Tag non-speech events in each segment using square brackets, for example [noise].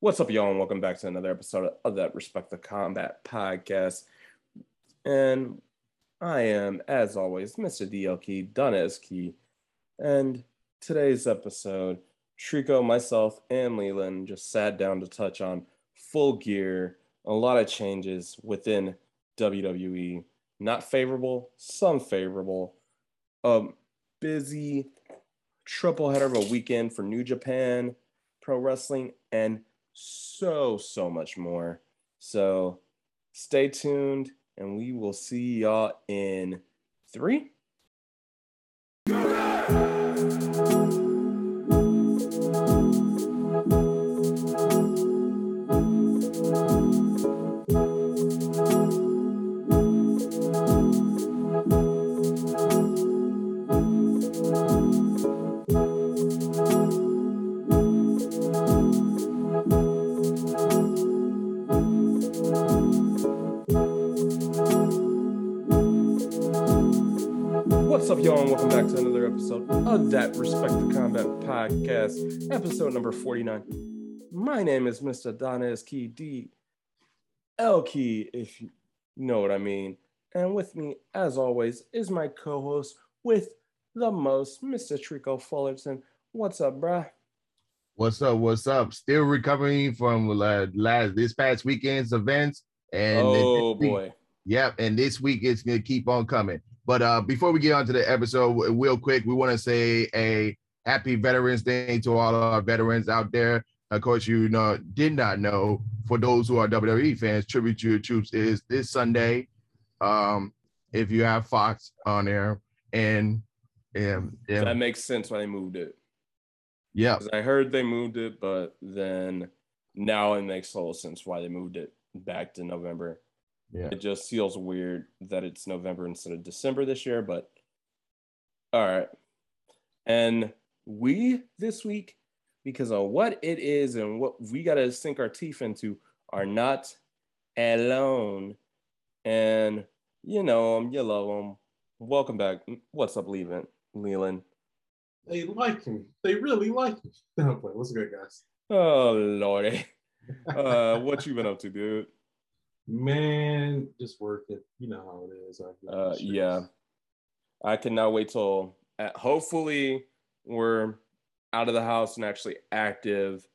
What's up, y'all, and welcome back to another episode of that Respect the Combat podcast. And I am, as always, Mr. Dones Key. And today's episode, Trico, myself, and Leland just sat down to touch on full gear, a lot of changes within WWE. Not favorable, some favorable. A busy triple header of a weekend for New Japan Pro Wrestling and so, so much more. So stay tuned and we will see y'all in three. What's up, y'all, and welcome back to another episode of that Respect the Combat podcast, episode number 49. My name is Mr. Dones Key D. L Key, if you know what I mean. And with me, as always, is my co host with the most, Mr. Trico Fullerton. What's up, bruh? What's up? What's up? Still recovering from uh, last this past weekend's events, and oh this week- boy. yep. And this week it's gonna keep on coming. But uh, before we get on to the episode, real quick, we want to say a happy Veterans Day to all our veterans out there. Of course, you know did not know for those who are WWE fans, Tribute to Your Troops is this Sunday. Um, if you have Fox on there, and yeah, That makes sense why they moved it. Yeah, I heard they moved it, but then now it makes total sense why they moved it back to November. Yeah. It just feels weird that it's November instead of December this year, but all right. And we this week, because of what it is and what we got to sink our teeth into, are not alone. And you know um, them, you love them. Um, welcome back. Mm, what's up, Leland? Leland. They like me. They really like me. [laughs] No, I'm. What's good, guys? Oh lordy. [laughs] Uh, what you been up to, dude? Man, just working. You know how it is. I've Uh, yeah. streets. I cannot wait till uh, hopefully we're out of the house and actually active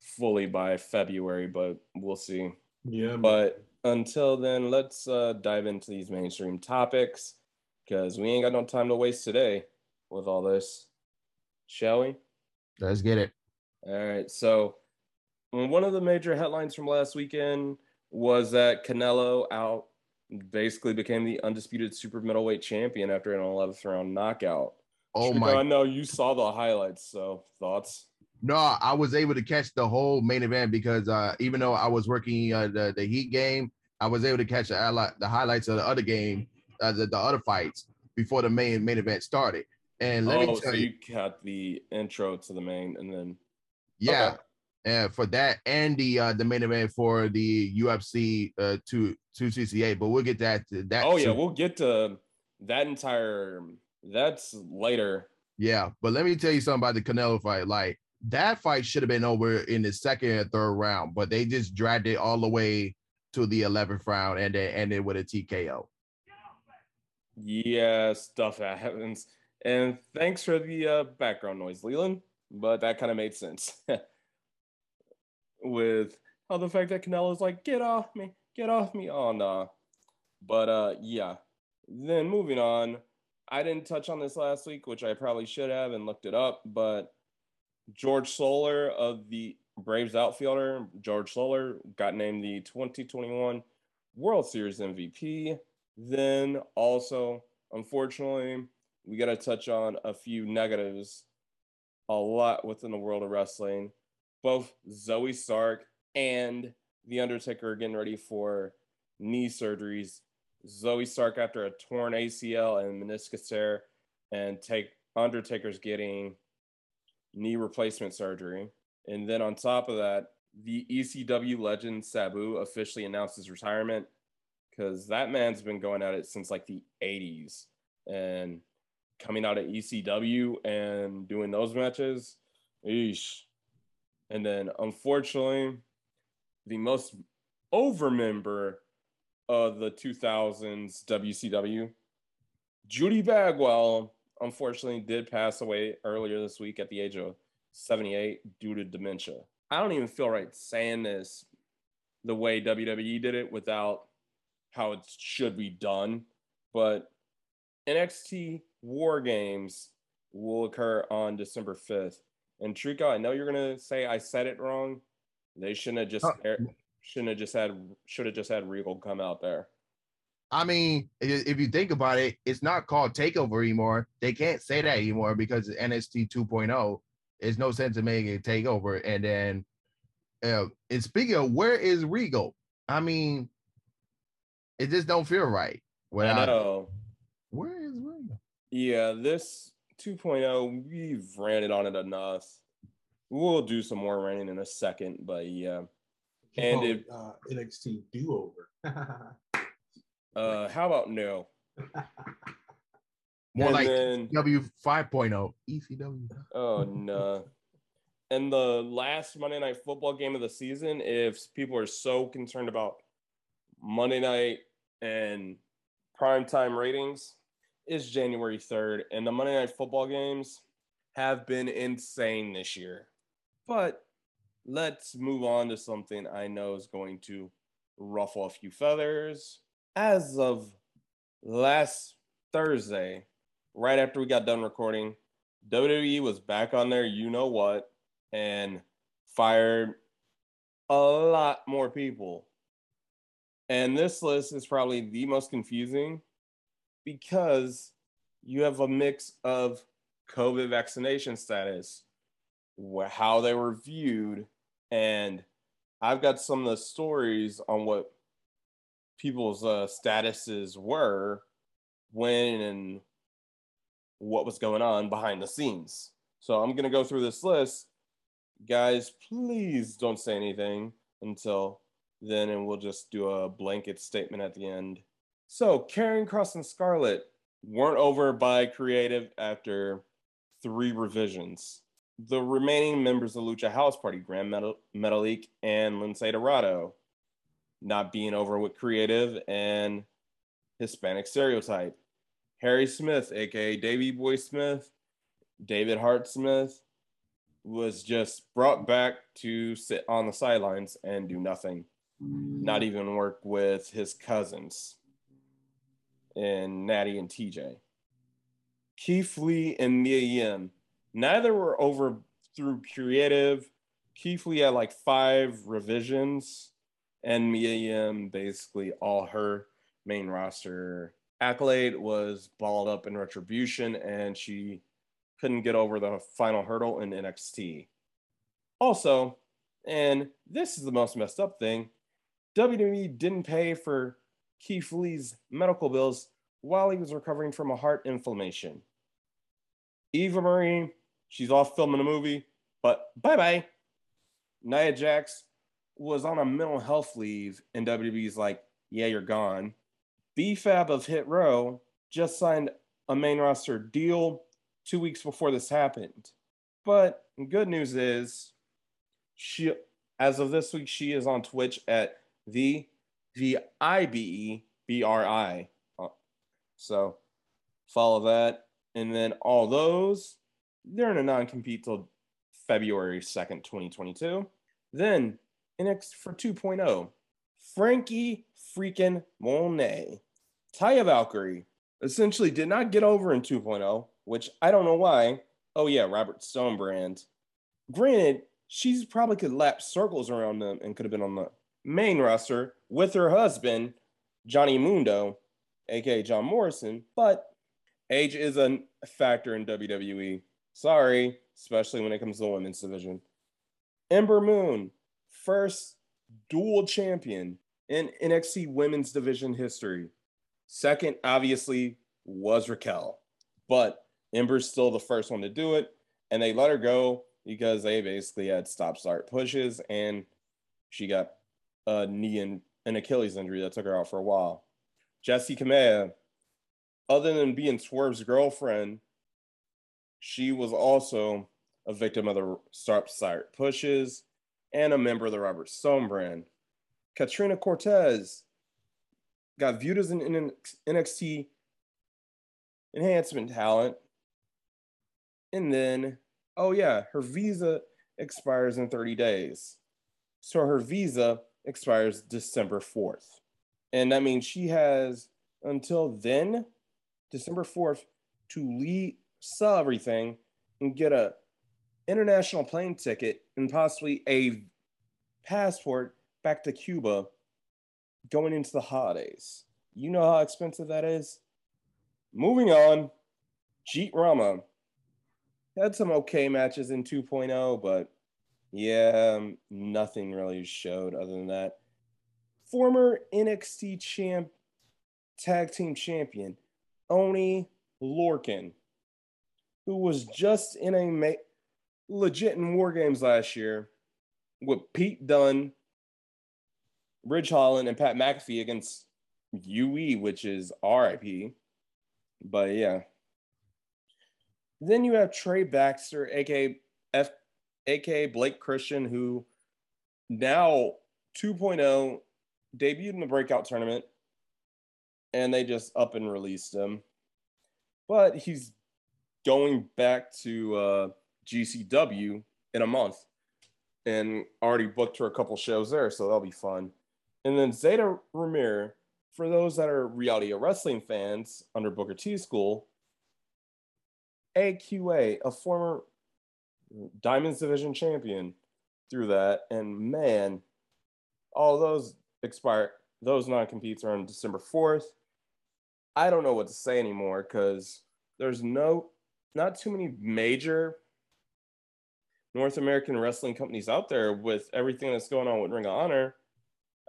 fully by February, but we'll see. Yeah, man. But until then, let's uh, dive into these mainstream topics because we ain't got no time to waste today with all this. Shall we? Let's get it. All right. So, one of the major headlines from last weekend was that Canelo out basically became the undisputed super middleweight champion after an 11th round knockout. Oh my I know you saw the highlights. So, thoughts? No, I was able to catch the whole main event because uh, even though I was working uh, the the Heat game, I was able to catch the the highlights of the other game, uh, the, the other fights before the main main event started. And let oh, me so tell you, you got the intro to the main and then yeah, okay. And for that and the uh, the main event for the UFC uh, two two CCA, but we'll get that to that. oh yeah, we'll get to that entire. That's later. Yeah, but let me tell you something about the Canelo fight. Like that fight should have been over in the second and third round, but they just dragged it all the way to the eleventh round and then ended with a TKO. Yeah, stuff happens. And thanks for the uh, background noise, Leland. But that kind of made sense [laughs] with how the fact that Canelo's like, "Get off me, get off me." Oh no. But uh, yeah. Then moving on, I didn't touch on this last week, which I probably should have and looked it up. But George Soler of the Braves outfielder, George Soler, got named the 2021 World Series MVP. Then also, unfortunately, we got to touch on a few negatives a lot within the world of wrestling. Both Zoey Stark and The Undertaker are getting ready for knee surgeries. Zoey Stark after a torn ACL and meniscus tear, and take Undertaker's getting knee replacement surgery. And then on top of that, the ECW legend Sabu officially announced his retirement because that man's been going at it since like the 80s and coming out of ECW and doing those matches. Eesh. And then unfortunately, the most over member of the 2000s WCW, Judy Bagwell, unfortunately did pass away earlier this week at the age of 78 due to dementia. I don't even feel right saying this the way WWE did it without how it should be done, but NXT War Games will occur on December 5th. And Trico, I know you're gonna say I said it wrong. They shouldn't have just Uh, shouldn't have just had should have just had Regal come out there. I mean, if you think about it, it's not called Takeover anymore. They can't say that anymore because it's NXT 2.0. There's no sense in making it Takeover. And then, uh, and speaking of, where is Regal? I mean, it just don't feel right. I Without, know. where is Regal? Yeah, this 2.0, we've ranted on it enough. We'll do some more ranting in a second, but yeah. And if- uh, NXT do over. [laughs] Uh, how about no? [laughs] More And like then- W 5.0. ECW. Oh no. And the last Monday night football game of the season, if people are so concerned about Monday night and primetime ratings, is January 3rd. And the Monday night football games have been insane this year. But let's move on to something I know is going to ruffle a few feathers. As of last Thursday, right after we got done recording, WWE was back on there, you know what, and fired a lot more people. And this list is probably the most confusing because you have a mix of COVID vaccination status, how they were viewed, and I've got some of the stories on what people's uh, statuses were when and what was going on behind the scenes. So I'm going to go through this list. Guys, please don't say anything until then, and we'll just do a blanket statement at the end. So, Karrion Kross and Scarlett weren't over by creative after three revisions. The remaining members of Lucha House Party, Gran Metal- Metalik and Lince Dorado, not being over with creative and Hispanic stereotype. Harry Smith, aka Davey Boy Smith, David Hart Smith, was just brought back to sit on the sidelines and do nothing, not even work with his cousins and Natty and TJ. Keith Lee and Mia Yim, neither were over through creative. Keith Lee had like five revisions, and Mia Yim basically all her main roster accolade was balled up in retribution and she couldn't get over the final hurdle in NXT. Also, and this is the most messed up thing, WWE didn't pay for Keith Lee's medical bills while he was recovering from a heart inflammation. Eva Marie, she's off filming a movie, but bye bye. Nia Jax was on a mental health leave, and WWE's like, yeah, you're gone. BFAB of Hit Row just signed a main roster deal two weeks before this happened. But good news is, she as of this week, she is on Twitch at the V I B E B R I. Uh, so follow that. And then all those, they're in a non compete till February 2nd, 2022. Then NX for 2.0, Franky freaking Monet. Taya Valkyrie essentially did not get over in 2.0, which I don't know why. Oh, yeah, Robert Stonebrand. Granted, she's probably could lap circles around them and could have been on the main roster with her husband, Johnny Mundo, aka John Morrison, but age is a factor in WWE. Sorry, especially when it comes to the women's division. Ember Moon, first dual champion in NXT women's division history. Second, obviously, was Raquel, but Ember's still the first one to do it, and they let her go because they basically had stop start pushes, and she got a knee and an Achilles injury that took her out for a while. Jessi Kamea, other than being Swerve's girlfriend, she was also a victim of the stop start pushes and a member of the Robert Stone brand. Katrina Cortez got viewed as an NXT enhancement talent. And then, oh yeah, her visa expires in 30 days. So her visa expires December 4th. And that means she has until then, December 4th, to leave, sell everything and get a international plane ticket and possibly a passport back to Cuba going into the holidays. You know how expensive that is? Moving on, Jeet Rama had some okay matches in 2.0, but yeah, um, nothing really showed other than that. Former NXT champ, tag team champion, Oney Lorcan, who was just in a ma- legit in War Games last year with Pete Dunne, Ridge Holland, and Pat McAfee against UE, which is RIP. But yeah. Then you have Trey Baxter, aka F, aka Blake Christian, who now 2.0 debuted in the breakout tournament, and they just up and released him. But he's going back to uh, GCW in a month, and already booked for a couple shows there, so that'll be fun. And then Zayda Ramier for those that are reality wrestling fans under Booker T School, AQA, a former Diamonds Division champion through that. And man, all those expire, those non competes are on December 4th. I don't know what to say anymore because there's no, not too many major North American wrestling companies out there with everything that's going on with Ring of Honor.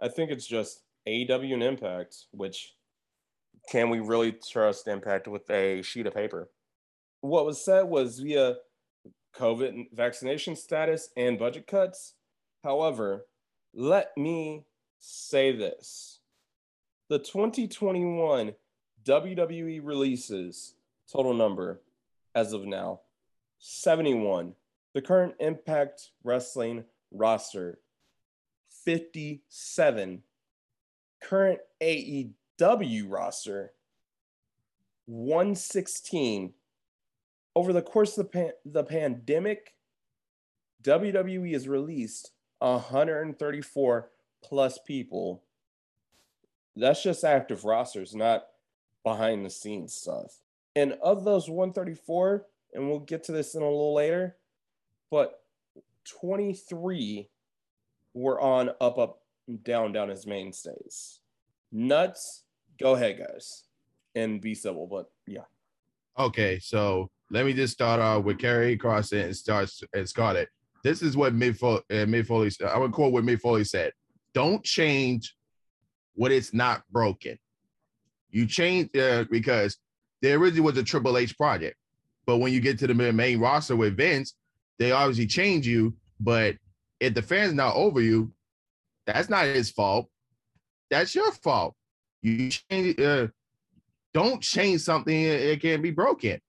I think it's just AEW and Impact, which can we really trust Impact with a sheet of paper? What was said was via COVID vaccination status and budget cuts. However, let me say this the 2021 WWE releases total number as of now 71. The current Impact Wrestling roster 57 current AEW roster 116 over the course of the, pan- the pandemic WWE has released 134 plus people that's just active rosters not behind the scenes stuff and of those 134 and we'll get to this in a little later but 23 were on up up down down as mainstays. Nuts. Go ahead, guys, and be civil. But yeah. Okay, so let me just start off with Karrion Kross and starts and Scarlett. This is what Mick Foley, uh, Mick Foley I quote what Mick Foley said. Don't change what it's not broken. You change uh, because there originally was a Triple H project, but when you get to the main roster with Vince, they obviously change you. But if the fans not over you, that's not his fault. That's your fault. You change, uh, don't change something it can't be broken.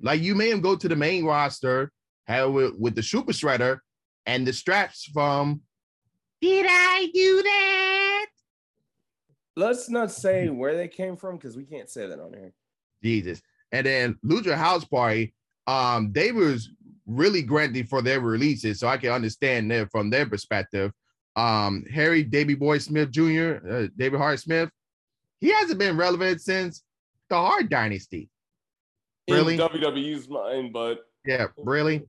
Like you made him go to the main roster, have with, with the super shredder and the straps from. Did I do that? Let's not say where they came from because we can't say that on here. Jesus. And then Lucha House Party, um, they was really granting for their releases, so I can understand them from their perspective. Um, Harry Davey Boy Smith Jr., uh, David Hart Smith, he hasn't been relevant since the Hart Dynasty. Really? In WWE's mind, but yeah, really.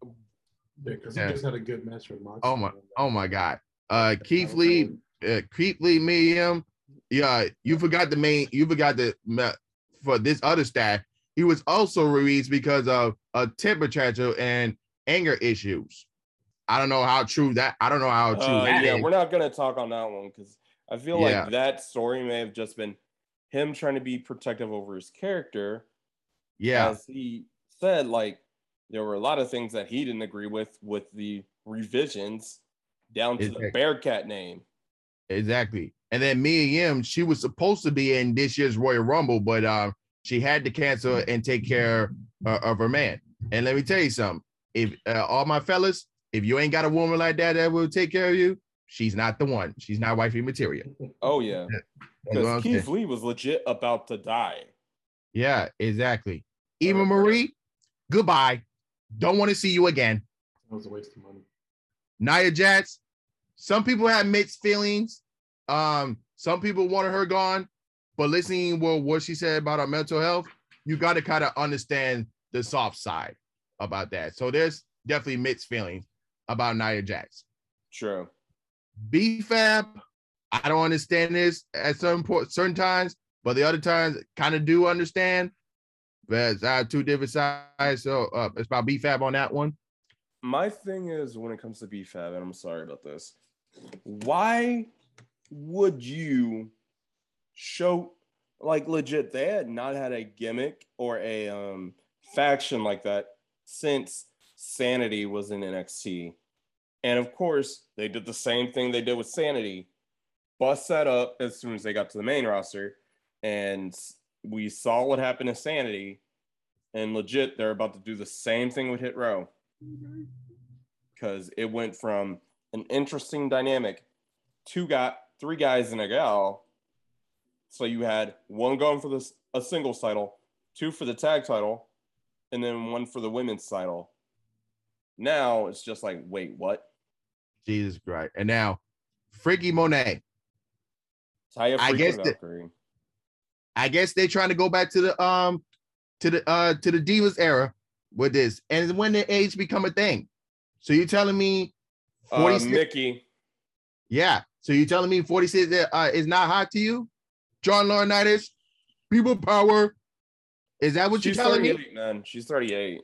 Yeah, because he just had a good match with Moxley. Oh my, oh my God. Uh, Keith Lee, uh, Keith Lee, Medium. Yeah, you forgot the main. You forgot the for this other staff. He was also released because of a temperature and anger issues. I don't know how true that. I don't know how true. Uh, yeah, is. we're not gonna talk on that one because I feel yeah. like that story may have just been him trying to be protective over his character. Yeah, as he said, like there were a lot of things that he didn't agree with with the revisions down to exactly. the Bearcat name. Exactly. And then Mia Yim, she was supposed to be in this year's Royal Rumble, but uh, she had to cancel and take care uh, of her man. And let me tell you something: if uh, all my fellas, if you ain't got a woman like that that will take care of you, she's not the one. She's not wifey material. Oh yeah, because Keith. Lee was legit about to die. Yeah, exactly. Eva Marie, goodbye. Don't want to see you again. That was a waste of money. Nia Jax, some people have mixed feelings. Um, some people wanted her gone, but listening well what she said about her mental health, you got to kind of understand the soft side about that. So there's definitely mixed feelings about Nia Jax. True. BFAB, I don't understand this at certain po- certain times, but the other times kind of do understand. It's uh, two different sides. So uh, it's about BFAB on that one. My thing is when it comes to BFAB, and I'm sorry about this. Why would you show like legit? They had not had a gimmick or a um faction like that since Sanity was in NXT, and of course they did the same thing they did with Sanity, bust that up as soon as they got to the main roster, and we saw what happened to Sanity, and legit they're about to do the same thing with Hit Row because it went from an interesting dynamic, two got three guys and a gal. So you had one going for this a singles title, two for the tag title, and then one for the women's title. Now it's just like, wait, what? Jesus Christ. And now, Freaky Monet. Taya I guess the-. I guess they're trying to go back to the um to the uh to the Divas era with this, and when the age become a thing. So you're telling me Uh, 46? Mickey. yeah. So you're telling me 46 uh, is not hot to you? John Laurinaitis, people power. Is that what She's you're telling me? man. She's 38.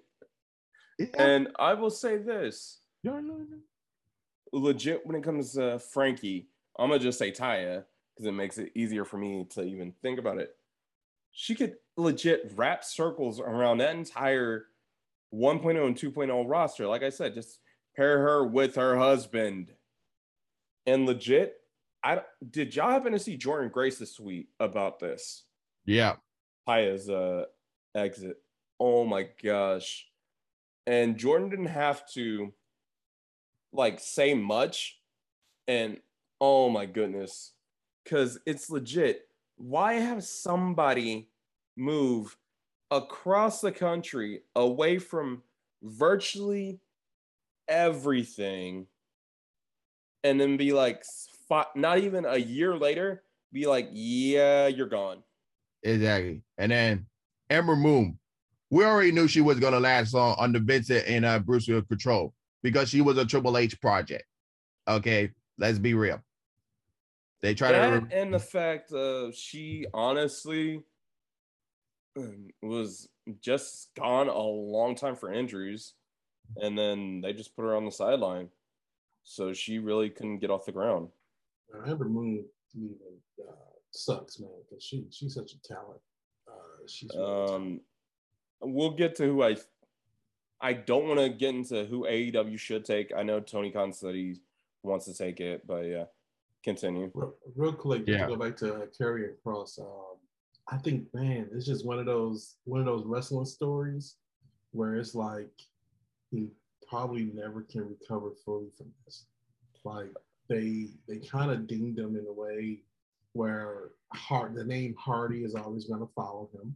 Yeah. And I will say this John legit when it comes to Franky, I'm gonna just say Taya because it makes it easier for me to even think about it. She could legit wrap circles around that entire 1.0 and 2.0 roster. Like I said, just pair her with her husband. And legit, I did y'all happen to see Jordynne Grace's tweet about this? Yeah. Taya's uh exit. Oh my gosh. And Jordynne didn't have to like say much. And oh my goodness. Cause it's legit. Why have somebody move across the country away from virtually everything and then be like not even a year later be like yeah you're gone Exactly. And then Ember Moon, we already knew she was gonna last long under Vincent and uh, Bruce Control because she was a Triple H project. Okay, let's be real. They try that to and the fact uh she honestly um, was just gone a long time for injuries and then they just put her on the sideline so she really couldn't get off the ground Ember Moon leaving uh, sucks, man, because she she's such a talent. Uh, she's really talented. um we'll get to who i i don't want to get into who aew should take i know tony khan said he wants to take it but yeah continue real, real quick, Yeah. to go back to uh, Karrion Kross. Um, I think, man, it's just one of those one of those wrestling stories where it's like he probably never can recover fully from this. Like they they kind of dinged him in a way where Hard the name Hardy is always going to follow him.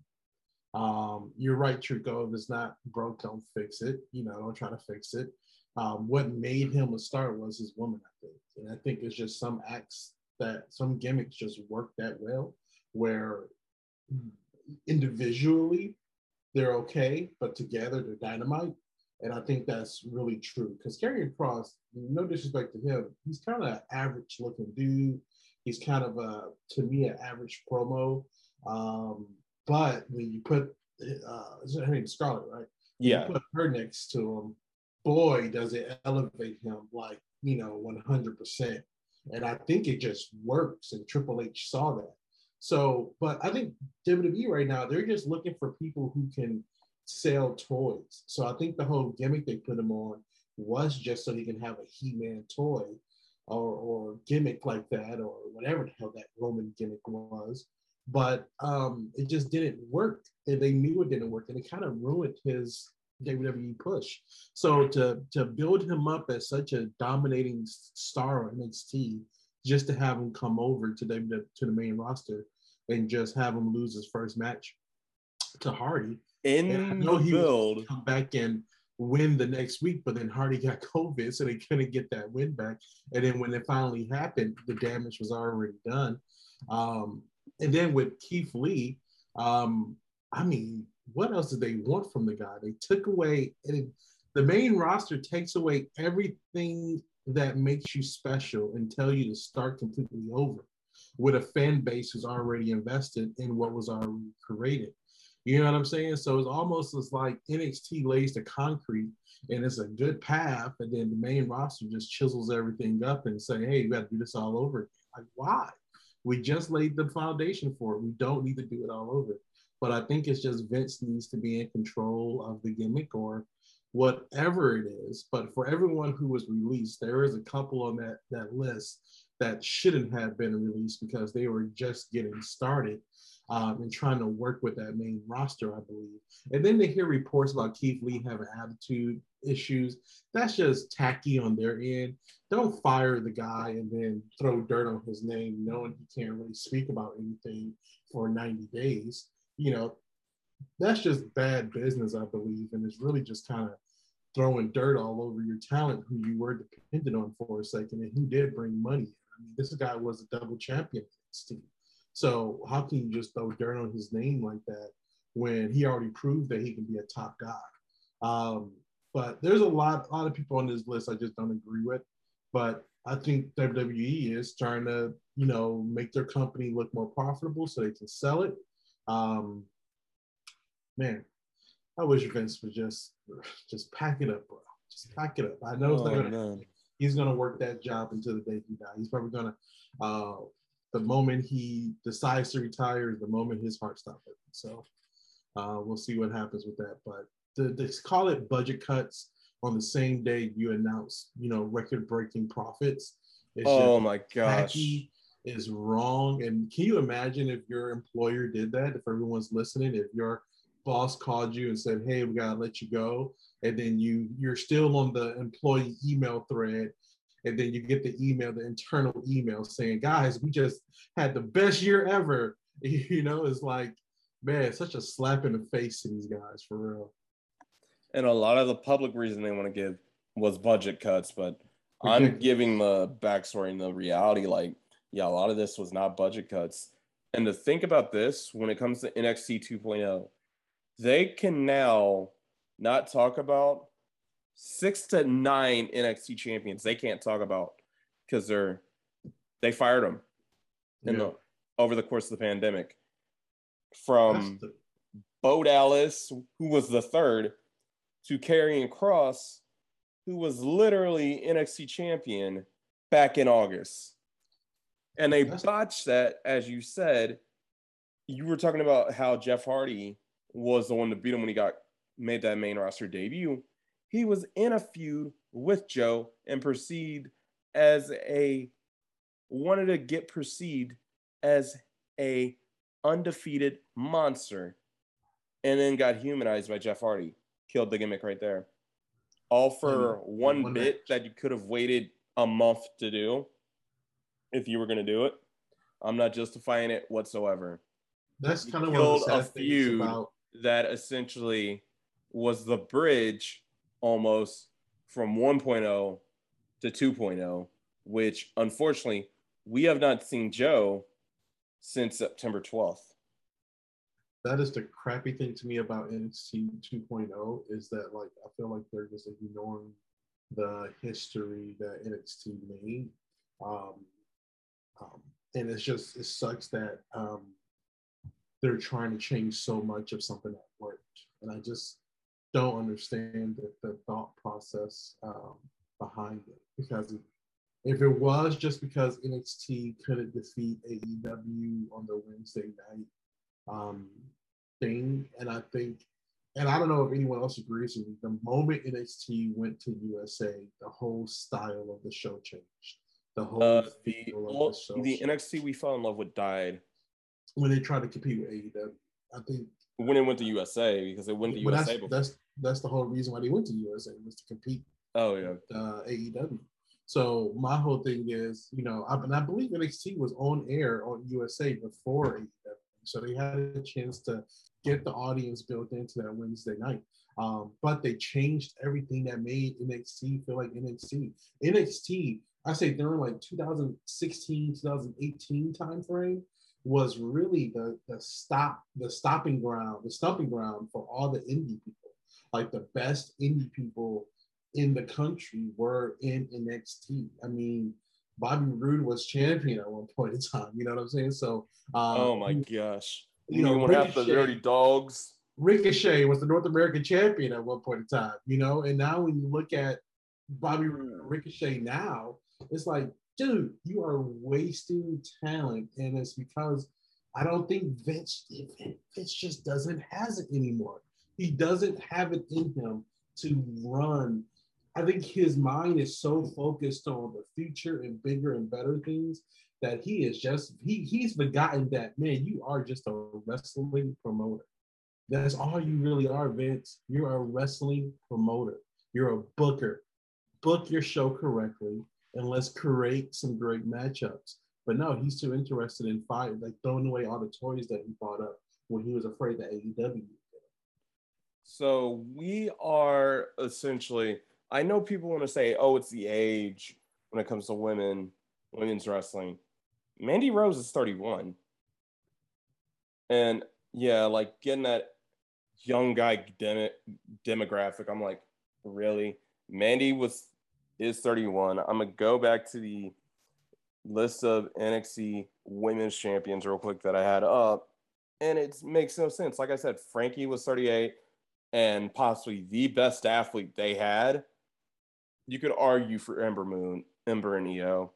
Um, you're right, Trico. If it's not broke, don't fix it. You know, don't try to fix it. Um, what made him a star was his woman, I think. And I think it's just some acts that some gimmicks just work that well, where individually they're okay, but together they're dynamite. And I think that's really true because Karrion Kross, no disrespect to him, he's kind of an average looking dude. He's kind of a, to me, an average promo. Um, but when you put, uh, her name Scarlett, right? Yeah You put her next to him, boy, does it elevate him like, you know, 100%. And I think it just works. And Triple H saw that. So, but I think WWE right now, they're just looking for people who can sell toys. So I think the whole gimmick they put him on was just so he can have a He Man toy or, or gimmick like that or whatever the hell that Roman gimmick was. But um, it just didn't work. And they knew it didn't work. And it kind of ruined his WWE push. So to to build him up as such a dominating star on NXT, just to have him come over to the to the main roster and just have him lose his first match to Hardy. In the he build, come back and win the next week, but then Hardy [laughs] got COVID, so they couldn't get that win back. And then when it finally happened, the damage was already done. Um, and then with Keith Lee, um, I mean, what else did they want from the guy? They took away it, the main roster takes away everything that makes you special and tell you to start completely over with a fan base who's already invested in what was already created. You know what I'm saying? So it's almost as like NXT lays the concrete and it's a good path, and then the main roster just chisels everything up and say, "Hey, you got to do this all over." Like, why? We just laid the foundation for it. We don't need to do it all over. But I think it's just Vince needs to be in control of the gimmick or whatever it is. But for everyone who was released, there is a couple on that that list that shouldn't have been released because they were just getting started um, and trying to work with that main roster, I believe. And then they hear reports about Keith Lee having attitude issues. That's just tacky on their end. Don't fire the guy and then throw dirt on his name, knowing he can't really speak about anything for 90 days you know, that's just bad business, I believe. And it's really just kind of throwing dirt all over your talent who you were dependent on for a second and who did bring money. I mean, this guy was a double champion team. So how can you just throw dirt on his name like that when he already proved that he can be a top guy? Um, but there's a lot, a lot of people on this list I just don't agree with. But I think WWE is trying to, you know, make their company look more profitable so they can sell it um, man, I wish Vince would just just pack it up, bro. Just pack it up. I know oh, gonna, he's gonna work that job until the day he dies. He's probably gonna uh, the moment he decides to retire is the moment his heart stops. So uh, we'll see what happens with that. But the, they call it budget cuts on the same day you announce, you know, record breaking profits. It's oh my gosh. Tacky, is wrong. And can you imagine if your employer did that? If everyone's listening, if your boss called you and said, "Hey, we gotta let you go," and then you you're still on the employee email thread, and then you get the email, the internal email saying, "Guys, we just had the best year ever." [laughs] You know, it's like, man, such a slap in the face to these guys for real. And a lot of the public reason they want to give was budget cuts, but [laughs] I'm giving the backstory and the reality. Like yeah, a lot of this was not budget cuts. And to think about this when it comes to NXT 2.0, they can now not talk about six to nine NXT champions. They can't talk about because they're they fired them in yeah. the over the course of the pandemic. From the... Bo Dallas, who was the third, to Karrion Kross, who was literally NXT champion back in August. And they botched that, as you said. You were talking about how Jeff Hardy was the one to beat him when he got made that main roster debut. He was in a feud with Joe and perceived as a wanted to get perceived as a undefeated monster and then got humanized by Jeff Hardy. Killed the gimmick right there. All for one, one bit that you could have waited a month to do if you were going to do it. I'm not justifying it whatsoever. That's kind of what a feud about. that essentially was the bridge almost from 1.0 to 2.0, which unfortunately we have not seen Joe since September 12th. That is the crappy thing to me about NXT 2.0 is that like I feel like they're just ignoring the history that NXT made. Um, um, and it's just it sucks that um, they're trying to change so much of something that worked, and I just don't understand the, the thought process um, behind it. Because if it was just because NXT couldn't defeat AEW on the Wednesday night um, thing, and I think, and I don't know if anyone else agrees with me, the moment NXT went to USA, the whole style of the show changed the whole uh, the, the, the NXT we fell in love with died when they tried to compete with AEW. I think when it went to USA because it went to USA that's, before. That's that's the whole reason why they went to USA was to compete. Oh yeah. With, uh, AEW. So my whole thing is, you know, I, and I believe NXT was on air on USA before AEW, so they had a chance to get the audience built into that Wednesday night. Um, but they changed everything that made NXT feel like NXT. NXT, I say during like 2016, 2018 timeframe was really the the stop, the stopping ground, the stumping ground for all the indie people. Like the best indie people in the country were in NXT. I mean, Bobby Roode was champion at one point in time. You know what I'm saying? So, um, oh my gosh, you, you know, want have the dirty dogs. Ricochet was the North American champion at one point in time. You know, and now when you look at Bobby Ricochet now, it's like, dude, you are wasting talent, and it's because I don't think Vince Vince just doesn't has it anymore. He doesn't have it in him to run I think his mind is so focused on the future and bigger and better things that he is just he he's forgotten that man, you are just a wrestling promoter. That's all you really are, Vince. You're a wrestling promoter. You're a booker. Book your show correctly and let's create some great matchups. But no, he's too interested in fight, like throwing away all the toys that he bought up when he was afraid that AEW. So we are essentially I know people want to say, oh, it's the age when it comes to women, women's wrestling. Mandy Rose is 31. And yeah, like getting that young guy dem- demographic, I'm like, really? Mandy was is 31. I'm gonna go back to the list of NXT women's champions real quick that I had up, and it makes no sense. Like I said, Franky was 38 and possibly the best athlete they had you could argue for Ember Moon, Ember and Io,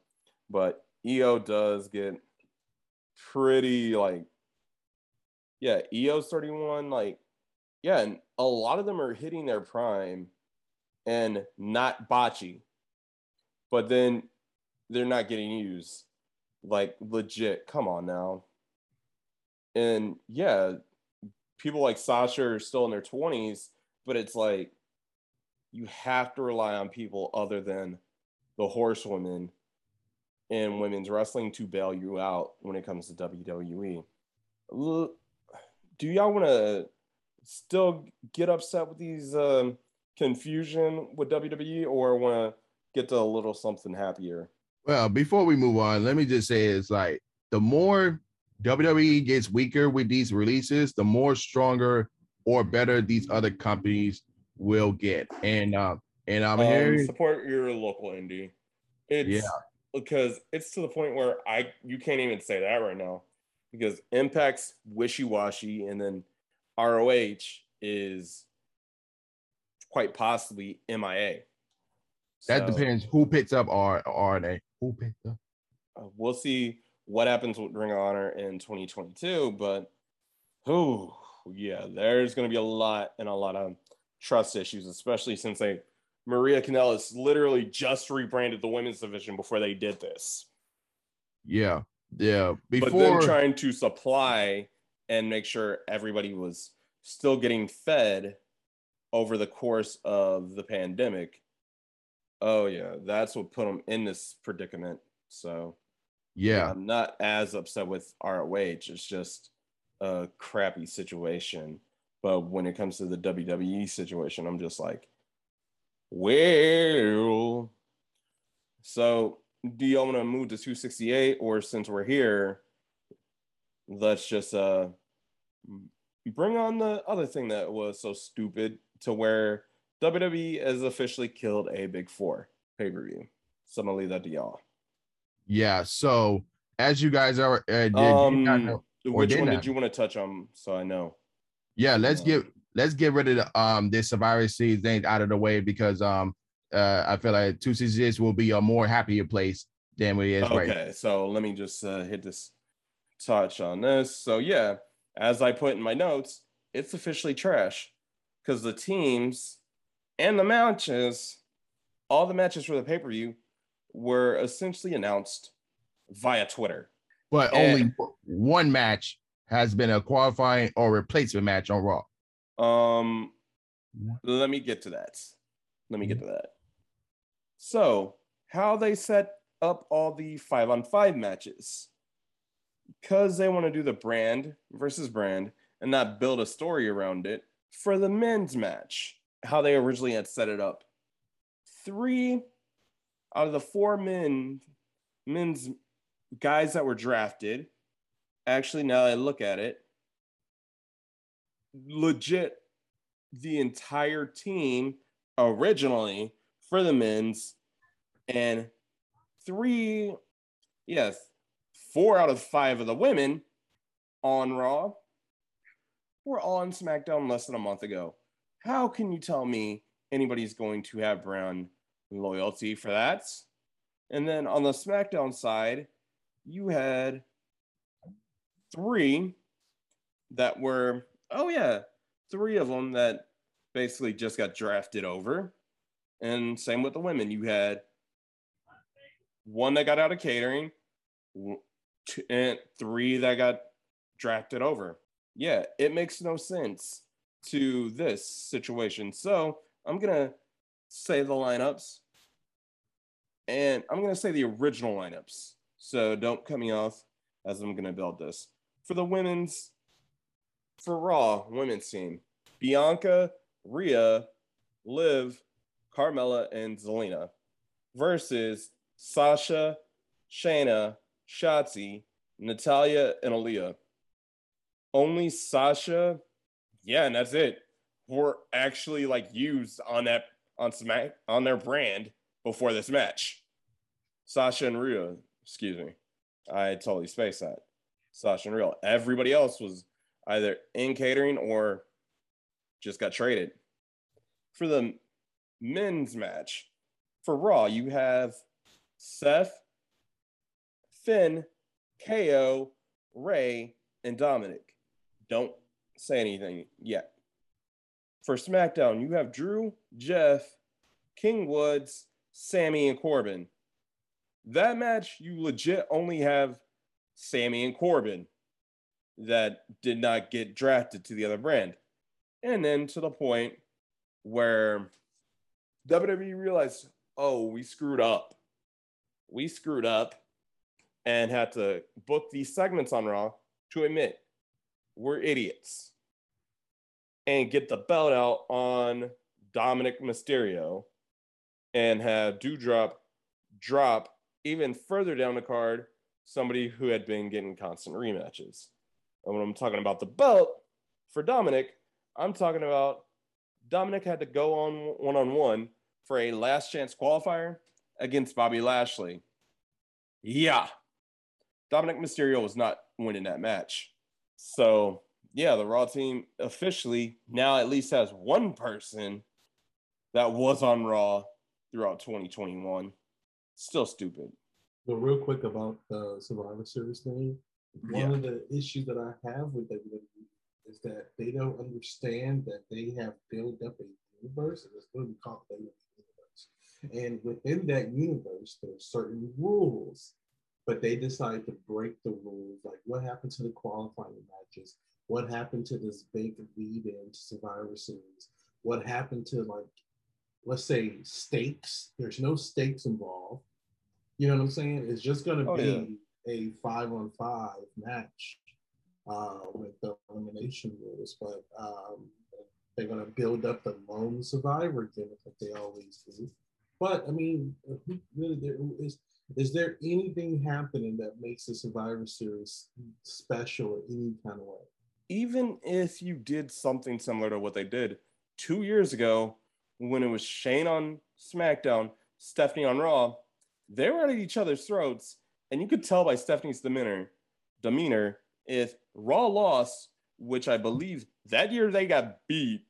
but Io does get pretty like, yeah, Io's 31, like, yeah, and a lot of them are hitting their prime and not botchy, but then they're not getting used. Like, legit, come on now. And yeah, people like Sasha are still in their 20s, but it's like, you have to rely on people other than the horsewomen in women's wrestling to bail you out when it comes to WWE. Do y'all want to still get upset with these um, confusion with WWE or want to get to a little something happier? Well, before we move on, let me just say it's like the more WWE gets weaker with these releases, the more stronger or better these other companies will get. And uh, and I'm um, here support your local indie. It's yeah. because it's to the point where I you can't even say that right now because Impact's wishy washy, and then ROH is quite possibly MIA. That so, depends who picks up R RNA. Who picks up? Uh, we'll see what happens with Ring of Honor in 2022, but who? yeah, there's going to be a lot and a lot of trust issues, especially since they Maria Kanellis literally just rebranded the women's division before they did this. Yeah, yeah. Before but then trying to supply and make sure everybody was still getting fed over the course of the pandemic. Oh yeah, that's what put them in this predicament. So yeah, I'm not as upset with ROH. It's just a crappy situation. But when it comes to the WWE situation, I'm just like, well. So do y'all want to move to 268 or since we're here, let's just uh bring on the other thing that was so stupid to where WWE has officially killed a big four pay-per-view. So I'm gonna leave that to y'all. Yeah. So as you guys are, uh, did, um, know, which one did you want to touch on? So I know. Yeah, let's get let's get rid of the, um this Survivor Series thing out of the way because um uh I feel like two seasons will be a more happier place than we is okay, right. Okay, so let me just uh, hit this touch on this. So yeah, as I put in my notes, it's officially trash because the teams and the matches, all the matches for the pay per view, were essentially announced via Twitter. But and, only one match has been a qualifying or replacement match on Raw. Um, let me get to that. Let me get to that. So, how they set up all the five on five matches. Because they want to do the brand versus brand and not build a story around it for the men's match, how they originally had set it up. Three out of the four men, men's guys that were drafted, actually, now I look at it, legit, the entire team originally for the men's, and three, yes, four out of five of the women on Raw were all on SmackDown less than a month ago. How can you tell me anybody's going to have brand loyalty for that? And then on the SmackDown side, you had three that were, oh yeah, three of them that basically just got drafted over. And same with the women. You had one that got out of catering, two, and three that got drafted over. Yeah, it makes no sense to this situation. So I'm gonna say the lineups, and I'm gonna say the original lineups. So don't cut me off as I'm gonna build this for the women's for Raw women's team. Bianca, Rhea, Liv, Carmella, and Zelina versus Sasha, Shayna, Shotzi, Natalya, and Aliyah. Only Sasha, yeah, and that's it. Were actually like used on that on Smack on their brand before this match. Sasha and Rhea, excuse me. I totally spaced that. Sasha and Rhea. Everybody else was either in catering or just got traded. For the men's match, for Raw, you have Seth, Finn, KO, Ray, and Dominic. Don't say anything yet. For SmackDown, you have Drew, Jeff, King Woods, Sammy, and Corbin. That match, you legit only have Sammy and Corbin that did not get drafted to the other brand. And then to the point where WWE realized, oh, we screwed up. We screwed up and had to book these segments on Raw to admit we're idiots and get the belt out on Dominic Mysterio and have Doudrop drop even further down the card somebody who had been getting constant rematches. And when I'm talking about the belt for Dominic, I'm talking about Dominic had to go on one on one for a last chance qualifier against Bobby Lashley. Yeah, Dominic Mysterio was not winning that match. So, yeah, the Raw team officially now at least has one person that was on Raw throughout 2021. Still stupid. But real quick about the Survivor Series thing, one yeah. of the issues that I have with WWE is that they don't understand that they have built up a universe, and it's going to be called the universe. And within that universe, there are certain rules but they decided to break the rules. Like what happened to the qualifying matches? What happened to this big lead in to Survivor Series? What happened to like, let's say stakes? There's no stakes involved. You know what I'm saying? It's just going to oh, be yeah. a five on five match uh, with the elimination rules, but um, they're going to build up the lone survivor gimmick like they always do. But I mean, really, there is is there anything happening that makes the Survivor Series special in any kind of way? Even if you did something similar to what they did two years ago when it was Shane on SmackDown, Stephanie on Raw, they were at each other's throats, and you could tell by Stephanie's demeanor, demeanor, if Raw lost, which I believe that year they got beat.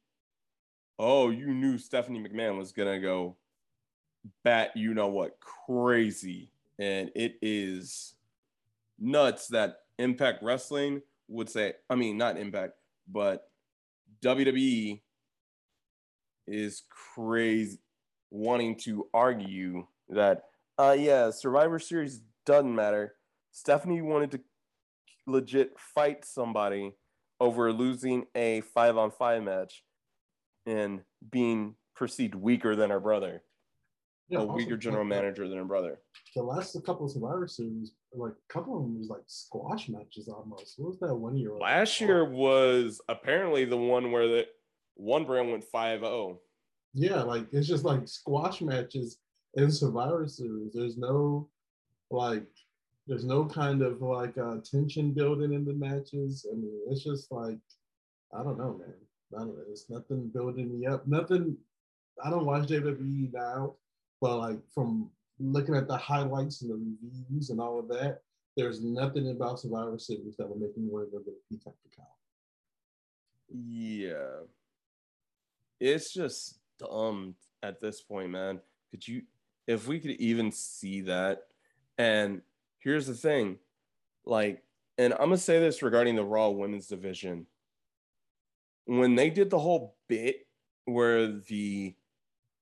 Oh, you knew Stephanie McMahon was gonna go bat you know what crazy and it is nuts that impact wrestling would say i mean not impact but wwe is crazy wanting to argue that uh yeah survivor series doesn't matter. Stephanie wanted to legit fight somebody over losing a five on five match and being perceived weaker than her brother, Yeah, a weaker general manager than her brother. The last couple of Survivor Series, like a couple of them was like squash matches almost. What was that one year? Last year was apparently the one where the one brand went oh. 5-0. Yeah, like it's just like squash matches in Survivor Series. There's no like there's no kind of like uh tension building in the matches. I mean, it's just like I don't know, man. I don't know. It's nothing building me up. Nothing. I don't watch WWE now, but like from looking at the highlights and the reviews and all of that, there's nothing about Survivor Series that will make me want to go get a Peacock. Yeah. It's just dumb at this point, man. Could you if we could even see that? And here's the thing. Like, and I'm gonna say this regarding the Raw women's division. When they did the whole bit where the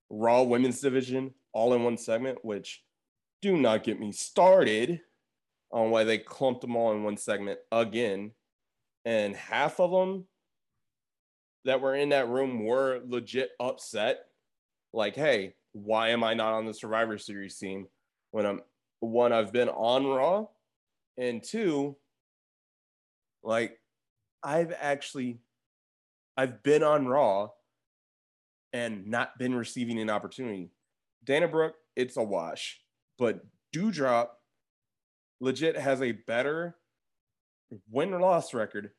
Raw women's division all in one segment, which do not get me started on why they clumped them all in one segment again. And half of them that were in that room were legit upset. Like, hey, why am I not on the Survivor Series team when I'm one, I've been on Raw, and two, like I've actually I've been on Raw and not been receiving an opportunity. Dana Brooke, it's a wash. But Doudrop legit has a better win or loss record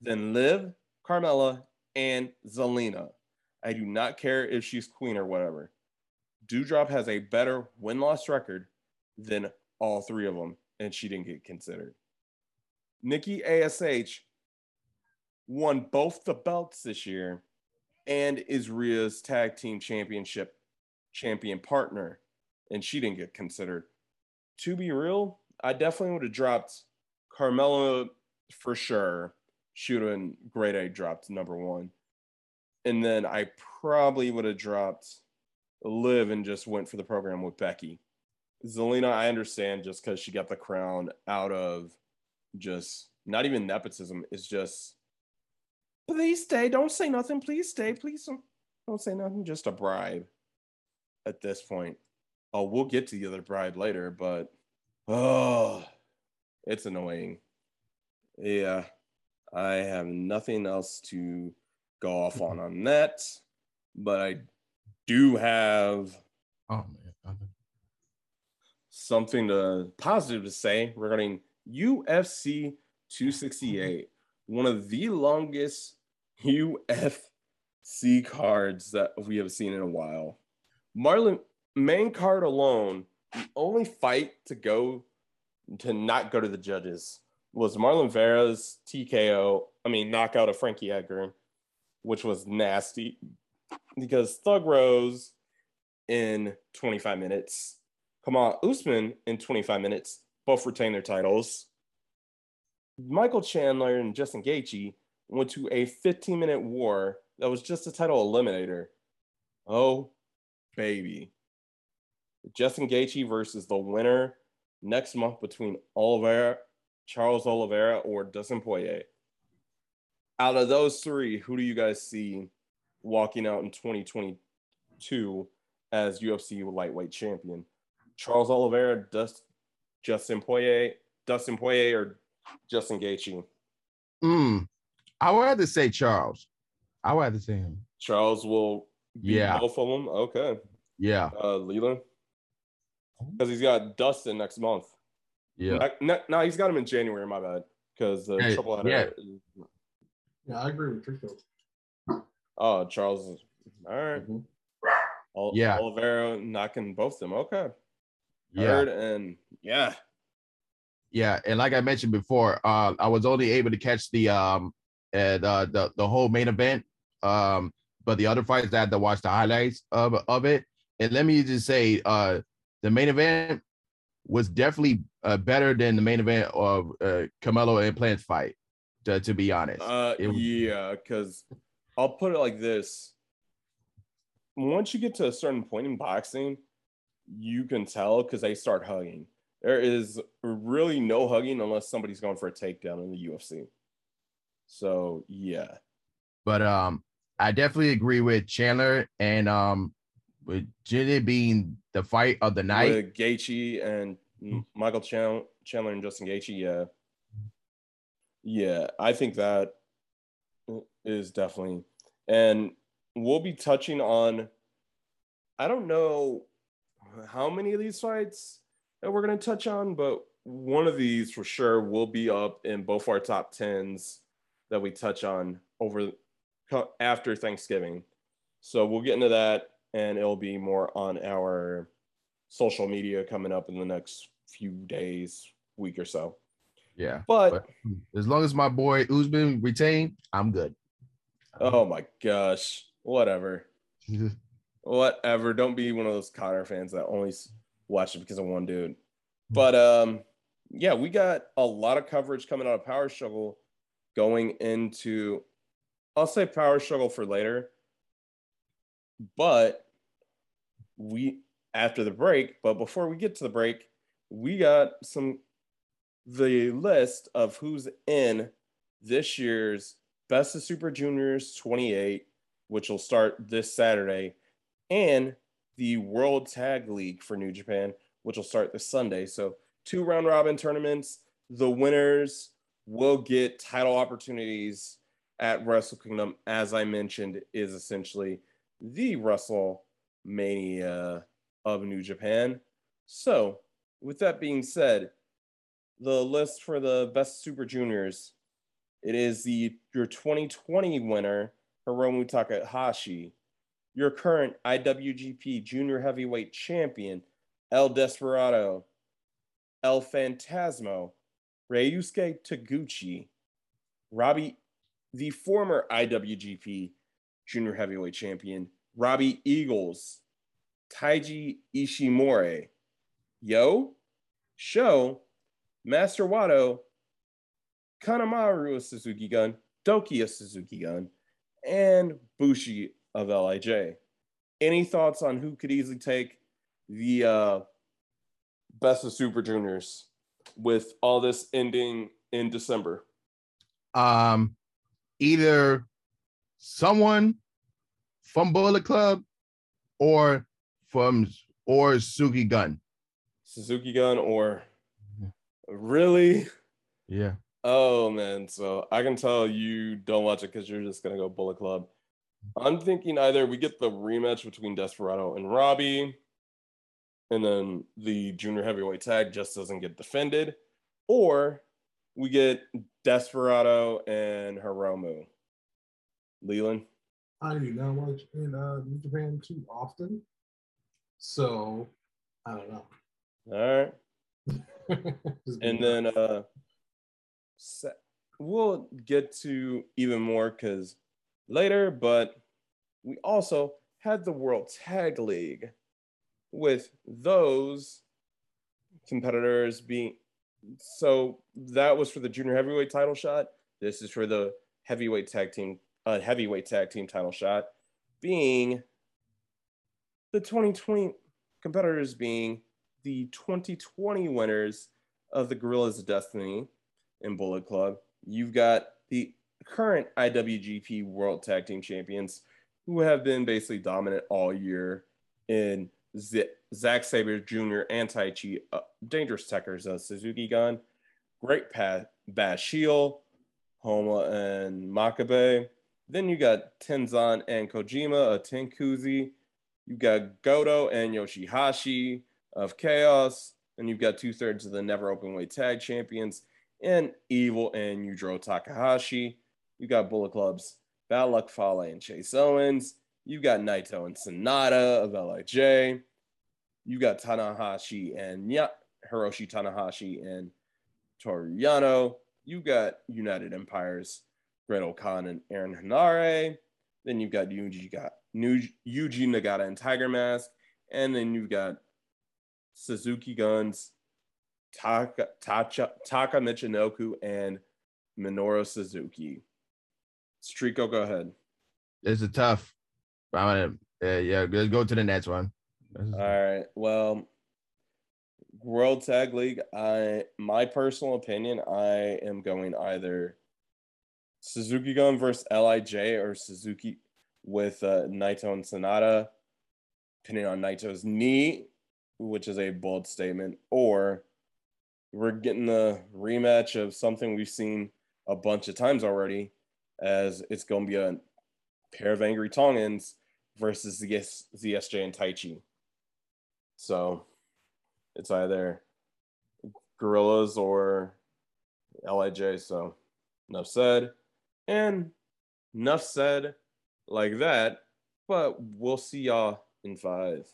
than Liv, Carmella, and Zelina. I do not care if she's queen or whatever. Doudrop has a better win loss record than all three of them, and she didn't get considered. Nikki ASH won both the belts this year and is Rhea's tag team championship champion partner, and she didn't get considered. To be real, I definitely would have dropped Carmella for sure. She would have great. I dropped number one. And then I probably would have dropped Liv and just went for the program with Becky. Zelina, I understand just because she got the crown out of just not even nepotism. It's just, please stay. Don't say nothing. Please stay. Please don't say nothing. Just a bribe at this point. Oh, we'll get to the other bride later, but oh, it's annoying. Yeah, I have nothing else to go off on on that, but I do have Oh man. something to positive to say regarding UFC 268, one of the longest UFC cards that we have seen in a while. Marlon main card alone, the only fight to go to not go to the judges was Marlon Vera's TKO, I mean knockout of Frankie Edgar, which was nasty because Thug Rose in 25 minutes, Kamaru Usman in 25 minutes, both retain their titles. Michael Chandler and Justin Gaethje went to a 15 minute war that was just a title eliminator. Oh, baby. Justin Gaethje versus the winner next month between Oliveira, Charles Oliveira, or Dustin Poirier. Out of those three, who do you guys see walking out in 2022 as UFC lightweight champion? Charles Oliveira, Dust, Justin Poirier, Dustin Poirier, or Justin Gaethje? Mm, I would have to say Charles. I would have to say him. Charles will Yeah. both of them. Okay. Yeah, Uh, Leland? Because he's got Dustin next month. yeah. No, no, he's got him in January. My bad. Because the Hey, triple header. yeah. Yeah, I agree with Trico. Oh, Charles. is- All right. Mhm. Ol- Yeah. Oliveira knocking both of them. Okay. Yeah. Heard and yeah. Yeah, and like I mentioned before, uh, I was only able to catch the um and uh the the whole main event. Um, but the other fights I had to watch the highlights of of it. And let me just say, uh, the main event was definitely uh, better than the main event of uh, Canelo and Plant's fight. To, to be honest, Uh, It was- yeah, because I'll put it like this. Once you get to a certain point in boxing, you can tell because they start hugging. There is really no hugging unless somebody's going for a takedown in the UFC. So yeah. but um, I definitely agree with Chandler and um with Jenny being the fight of the night. With Gaethje and Michael Chandler, Chandler and Justin Gaethje, yeah, yeah, I think that is definitely, and we'll be touching on. I don't know how many of these fights that we're going to touch on, but one of these for sure will be up in both our top tens that we touch on over after Thanksgiving. So we'll get into that, and it'll be more on our social media coming up in the next few days, week or so. Yeah, but, but as long as my boy Usman retained, I'm good. Oh my gosh, whatever, [laughs] whatever. Don't be one of those Conor fans that only watch it because of one dude. But um, yeah, we got a lot of coverage coming out of Power Struggle going into. I'll say Power Struggle for later, but we after the break. But before we get to the break, we got some the list of who's in this year's Best of Super Juniors 28, which will start this Saturday, and the World Tag League for New Japan, which will start this Sunday. So, two round robin tournaments. The winners will get title opportunities at Wrestle Kingdom, as I mentioned, is essentially the WrestleMania of New Japan. So, with that being said, the list for the best Super Juniors, it is the your 2020 winner Hiromu Takahashi, your current IWGP Junior Heavyweight Champion El Desperado, El Phantasmo, Ryusuke Taguchi, Robbie, the former IWGP Junior Heavyweight Champion, Robbie Eagles, Taiji Ishimori, Yo, Show, Master Wato, Kanemaru Suzuki Gun, Douki Suzuki Gun, and Bushi of LIJ. Any thoughts on who could easily take the uh, best of Super Juniors with all this ending in December? Um, either someone from Bullet Club or from or Suzuki Gun. Suzuki Gun or mm-hmm. Really? Yeah. Oh man, so I can tell you don't watch it because you're just gonna go Bullet Club. I'm thinking either we get the rematch between Desperado and Robbie, and then the junior heavyweight tag just doesn't get defended, or we get Desperado and Hiromu. Leland? I do not watch in uh, New Japan too often, so I don't know. All right. [laughs] and then uh we'll get to even more because later, but we also had the World Tag League with those competitors being so that was for the junior heavyweight title shot. This is for the heavyweight tag team, uh, heavyweight tag team title shot, being the 2020 competitors being the 2020 winners of the Guerrillas of Destiny and Bullet Club. You've got the current IWGP World Tag Team Champions who have been basically dominant all year in Z- Zack Sabre Jr. and Taichi, uh, Dangerous Tekkers, uh, Suzuki Gun, Great Pat, Bashiel, Honma, and Makabe. Then you got Tenzan and Kojima, a Tenkuzi. You got Goto and Yoshihashi, of Chaos, and you've got two thirds of the Never Open Weight Tag Champions, and Evil and Yujiro Takahashi. You got Bullet Club's Bad Luck Fale and Chase Owens. You've got Naito and Sanada of LIJ. You got Tanahashi and yeah, Hiroshi Tanahashi and Toru Yano. You got United Empires, Great-O-Khan and Aaron Henare. Then you've got Yuji, got Yuji Nagata and Tiger Mask. And then you've got Suzuki Guns, Taka, Tacha, Taka Michinoku, and Minoru Suzuki. Strico, go ahead. This is tough. I'm gonna, uh, yeah, let's go to the next one. All right. Well, World Tag League. I, my personal opinion, I am going either Suzuki Gun versus Lij or Suzuki with uh, Naito and Sanada, pinning on Naito's knee, which is a bold statement, or we're getting the rematch of something we've seen a bunch of times already, as it's going to be a pair of angry Tongans versus the ZSJ and Taichi. So it's either Guerrillas or LIJ. So enough said. And enough said like that. But we'll see y'all in five.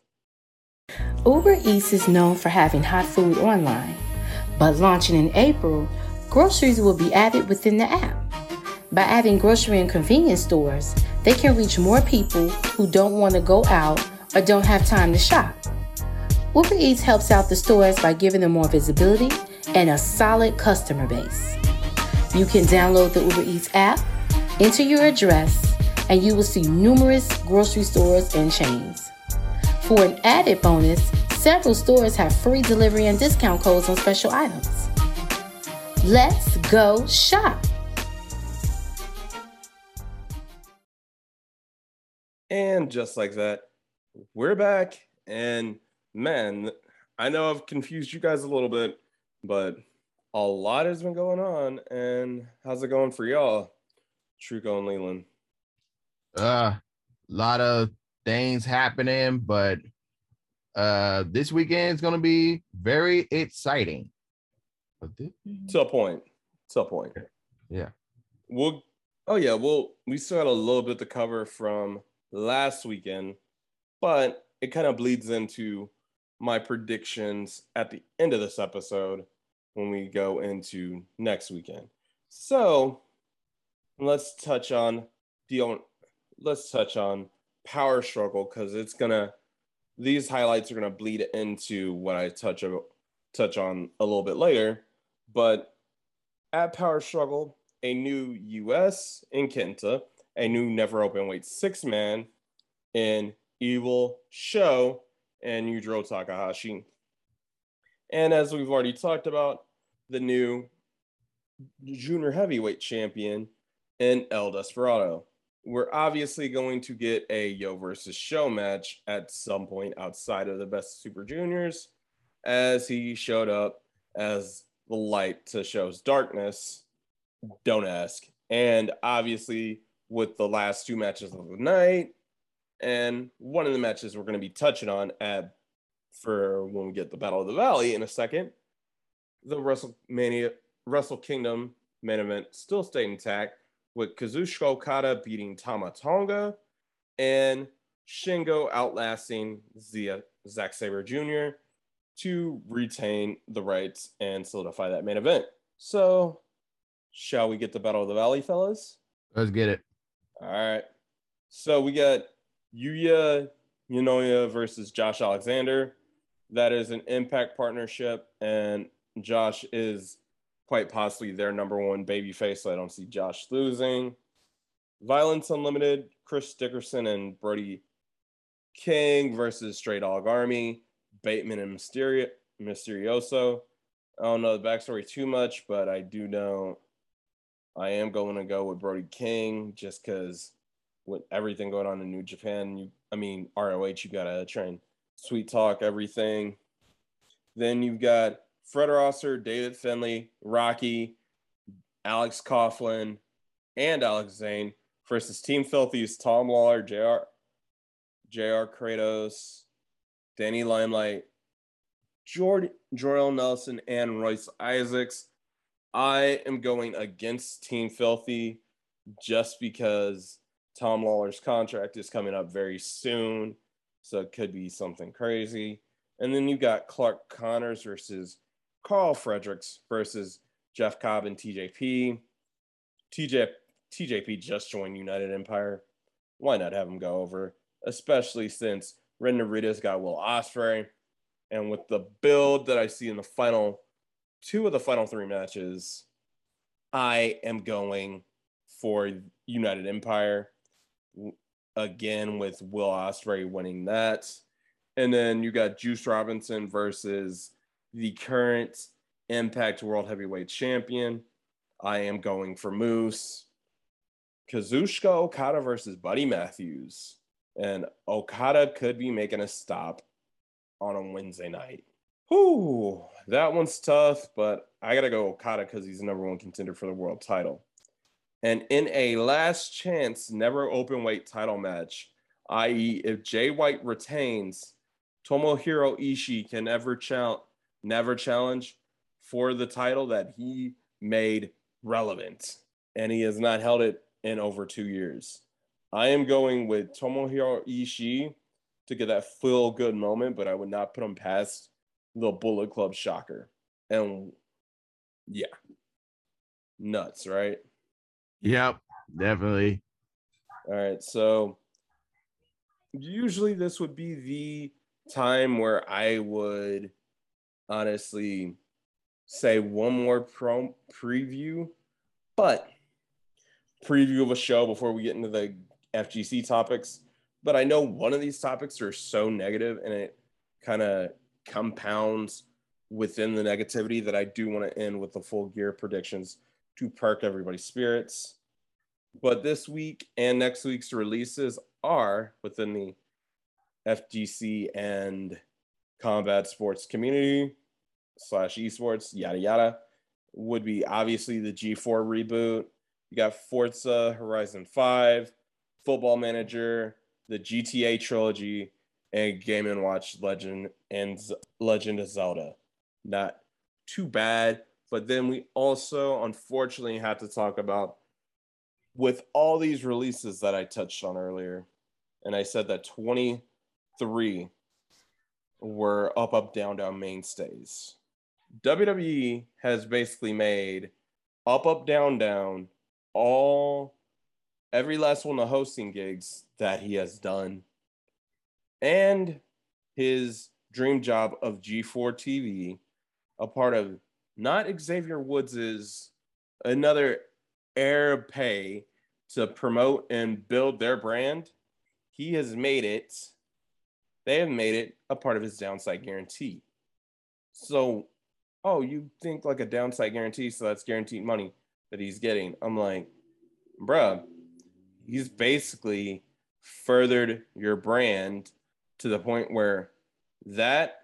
Uber Eats is known for having hot food online, but launching in April, groceries will be added within the app. By adding grocery and convenience stores, they can reach more people who don't want to go out or don't have time to shop. Uber Eats helps out the stores by giving them more visibility and a solid customer base. You can download the Uber Eats app, enter your address, and you will see numerous grocery stores and chains. For an added bonus, several stores have free delivery and discount codes on special items. Let's go shop! And just like that, we're back. And man, I know I've confused you guys a little bit, but a lot has been going on. And how's it going for y'all, Trico and Leland? Uh, a lot of things happening, but uh, this weekend is going to be very exciting. To a point. To a point. Yeah. We'll. Oh yeah. Well, we still got a little bit to cover from last weekend, but it kind of bleeds into my predictions at the end of this episode when we go into next weekend. So let's touch on the let's touch on power struggle because it's gonna these highlights are gonna bleed into what I touch touch on a little bit later. But at power struggle, a new US in Kenta a new never open weight six man in Evil Show and Yujiro Takahashi. And as we've already talked about, the new junior heavyweight champion in El Desperado. We're obviously going to get a Yo versus Show match at some point outside of the best Super Juniors, as he showed up as the light to Show's darkness. Don't ask. And obviously, with the last two matches of the night. And one of the matches we're going to be touching on at for when we get the Battle of the Valley in a second. The WrestleMania Wrestle Kingdom main event still stayed intact with Kazuchika Okada beating Tama Tonga and Shingo outlasting Zia, Zack Sabre Jr. to retain the rights and solidify that main event. So, shall we get the Battle of the Valley, fellas? Let's get it. All right. So we got Yuya Uenoya versus Josh Alexander. That is an impact partnership, and Josh is quite possibly their number one baby face. So I don't see Josh losing. Violence Unlimited, Chris Dickinson and Brody King versus Stray Dog Army, Bateman and Mysterio, Mysterioso. I don't know the backstory too much, but I do know I am going to go with Brody King just because with everything going on in New Japan, you, I mean, ROH, you got to train. Sweet Talk, everything. Then you've got Fred Rosser, David Finlay, Rocky, Alex Coughlin, and Alex Zayne versus Team Filthy's Tom Lawler, JR, JR Kratos, Danny Limelight, Jordan, Nelson, and Royce Isaacs. I am going against Team Filthy just because Tom Lawler's contract is coming up very soon. So it could be something crazy. And then you've got Clark Connors versus Carl Fredericks versus Jeff Cobb and TJP. TJ, TJP just joined United Empire. Why not have him go over? Especially since Ren Narita's got Will Ospreay. And with the build that I see in the final two of the final three matches, I am going for United Empire again with Will Ospreay winning that. And then you got Juice Robinson versus the current Impact World Heavyweight Champion. I am going for Moose Kazuchika Okada versus Buddy Matthews. And Okada could be making a stop on a Wednesday night. Whew, that one's tough, but I gotta go Okada because he's the number one contender for the world title. And in a last chance, never open weight title match, i.e., if Jay White retains, Tomohiro Ishii can ever challenge, never challenge for the title that he made relevant, and he has not held it in over two years. I am going with Tomohiro Ishii to get that feel good moment, but I would not put him past the Bullet Club shocker. And yeah, nuts, right? Yep, definitely. All right. So usually this would be the time where I would honestly say one more pro preview, but preview of a show before we get into the FGC topics. But I know one of these topics are so negative and it kind of compounds within the negativity that I do want to end with the full gear predictions to perk everybody's spirits. But this week and next week's releases are within the FGC and combat sports community slash esports, yada yada, would be obviously the G4 reboot. You got Forza Horizon 5, Football Manager, the GTA trilogy, and Game and Watch Legend and Z- Legend of Zelda. Not too bad, but then we also unfortunately have to talk about with all these releases that I touched on earlier, and I said that 23 were up, up, down, down mainstays. WWE has basically made up, up, down, down all every last one of the hosting gigs that he has done and his dream job of G4 TV, a part of not Xavier Woods's another air pay to promote and build their brand. He has made it, they have made it a part of his downside guarantee. So, oh, you think like a downside guarantee, so that's guaranteed money that he's getting. I'm like, bruh, he's basically furthered your brand to the point where that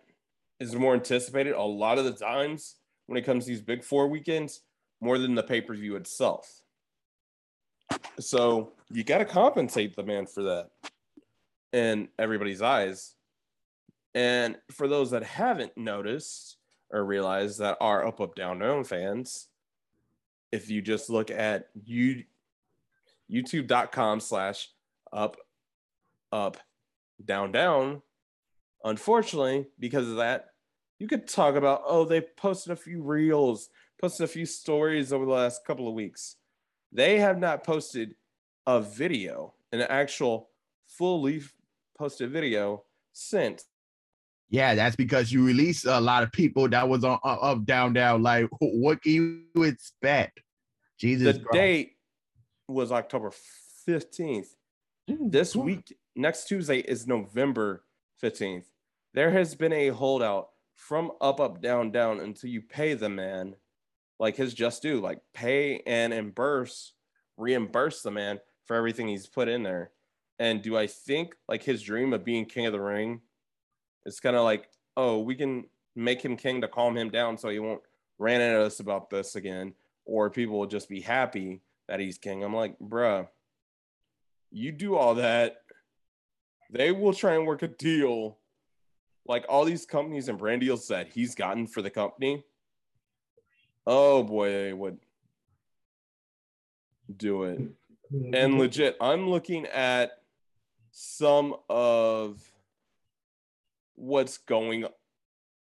is more anticipated a lot of the times when it comes to these big four weekends more than the pay-per-view itself. So you got to compensate the man for that in everybody's eyes. And for those that haven't noticed or realized that are up, up, down, down fans, if you just look at you youtube.com slash up, up, down, down, unfortunately, because of that, you could talk about, oh, they posted a few reels, posted a few stories over the last couple of weeks. They have not posted a video, an actual fully posted video since. Yeah, that's because you released a lot of people that was on uh, up, down, down. Like, what can you expect? Jesus. The Christ. date was October 15th. This week, next Tuesday is November 15th. There has been a holdout from up, up, down, down until you pay the man like his just due, like pay and reimburse, reimburse the man for everything he's put in there. And do I think like his dream of being king of the ring? It's kind of like, oh, we can make him king to calm him down so he won't rant at us about this again, or people will just be happy that he's king. I'm like, bruh, you do all that. They will try and work a deal like all these companies and brand deals that he's gotten for the company. Oh boy, would do it. And legit, I'm looking at some of what's going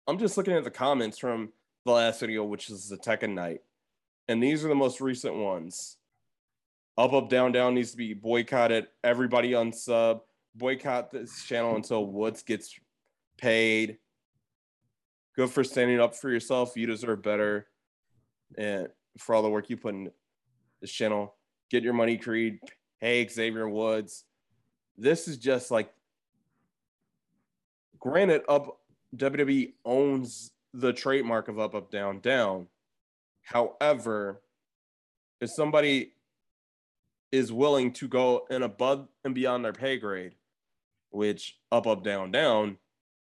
I'm just looking at the comments from the last video, which is the Tekken night. And these are the most recent ones. Up, up, down, down needs to be boycotted. Everybody unsub. Boycott this channel until Woods gets paid. Good for standing up for yourself. You deserve better. And for all the work you put in this channel, get your money, Creed. Hey, Xavier Woods. This is just like, granted, up WWE owns the trademark of up, up, down, down. However, if somebody is willing to go and above and beyond their pay grade, which up, up, down, down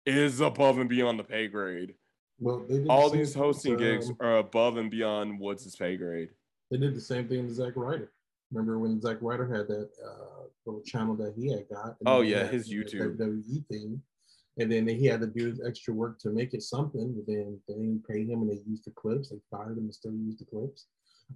is above and beyond the pay grade. Well, the All same these hosting gigs um, are above and beyond what's pay grade. They did the same thing to Zack Ryder. Remember when Zack Ryder had that uh, little channel that he had got? and Oh, yeah, his YouTube. WWE thing, and then he had to do his extra work to make it something. But then they didn't pay him, and they used the clips. They fired him and still used the clips.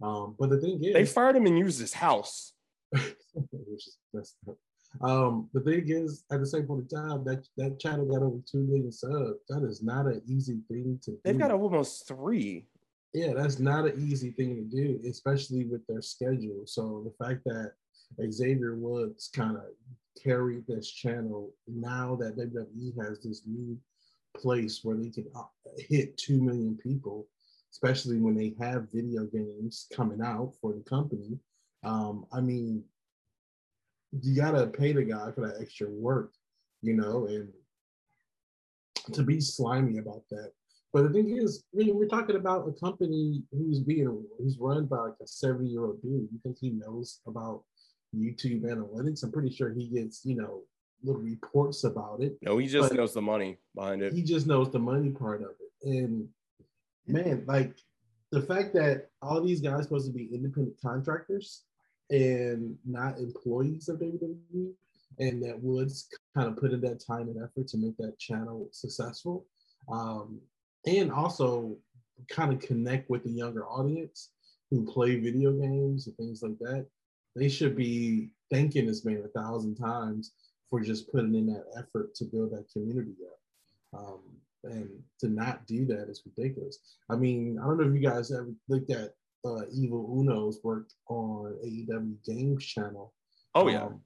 Um, but the thing is, They fired him and used his house. [laughs] which is messed up. Um, the thing is, at the same point in time, that that channel got over two million subs. That is not an easy thing to do. They've got almost three. yeah, that's not an easy thing to do, especially with their schedule. So the fact that Xavier Woods kind of carried this channel now that WWE has this new place where they can uh, hit two million people, especially when they have video games coming out for the company. Um, I mean, you gotta pay the guy for that extra work, you know, and to be slimy about that. But the thing is, I mean, we're talking about a company who's being who's run by like a 70 year old dude. You think he knows about YouTube analytics? I'm pretty sure he gets, you know, little reports about it. No, he just knows the money behind it. He just knows the money part of it. And man, like the fact that all these guys supposed to be independent contractors and not employees of WWE, and that Woods kind of put in that time and effort to make that channel successful, um, and also kind of connect with the younger audience who play video games and things like that. They should be thanking this man a thousand times for just putting in that effort to build that community up. Um, and to not do that is ridiculous. I mean, I don't know if you guys ever looked at uh, Evil Uno's worked on AEW Games channel. Oh yeah. Um,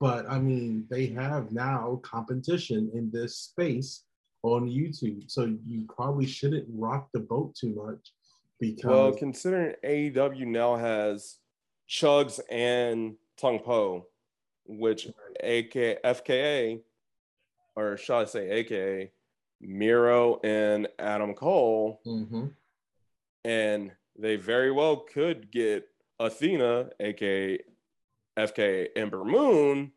but I mean, they have now competition in this space on YouTube. So you probably shouldn't rock the boat too much because Well, considering AEW now has Chugs and Tung Po, which AK FKA, or shall I say AKA, Miro and Adam Cole, Mhm. and they very well could get Athena, aka FK Ember Moon,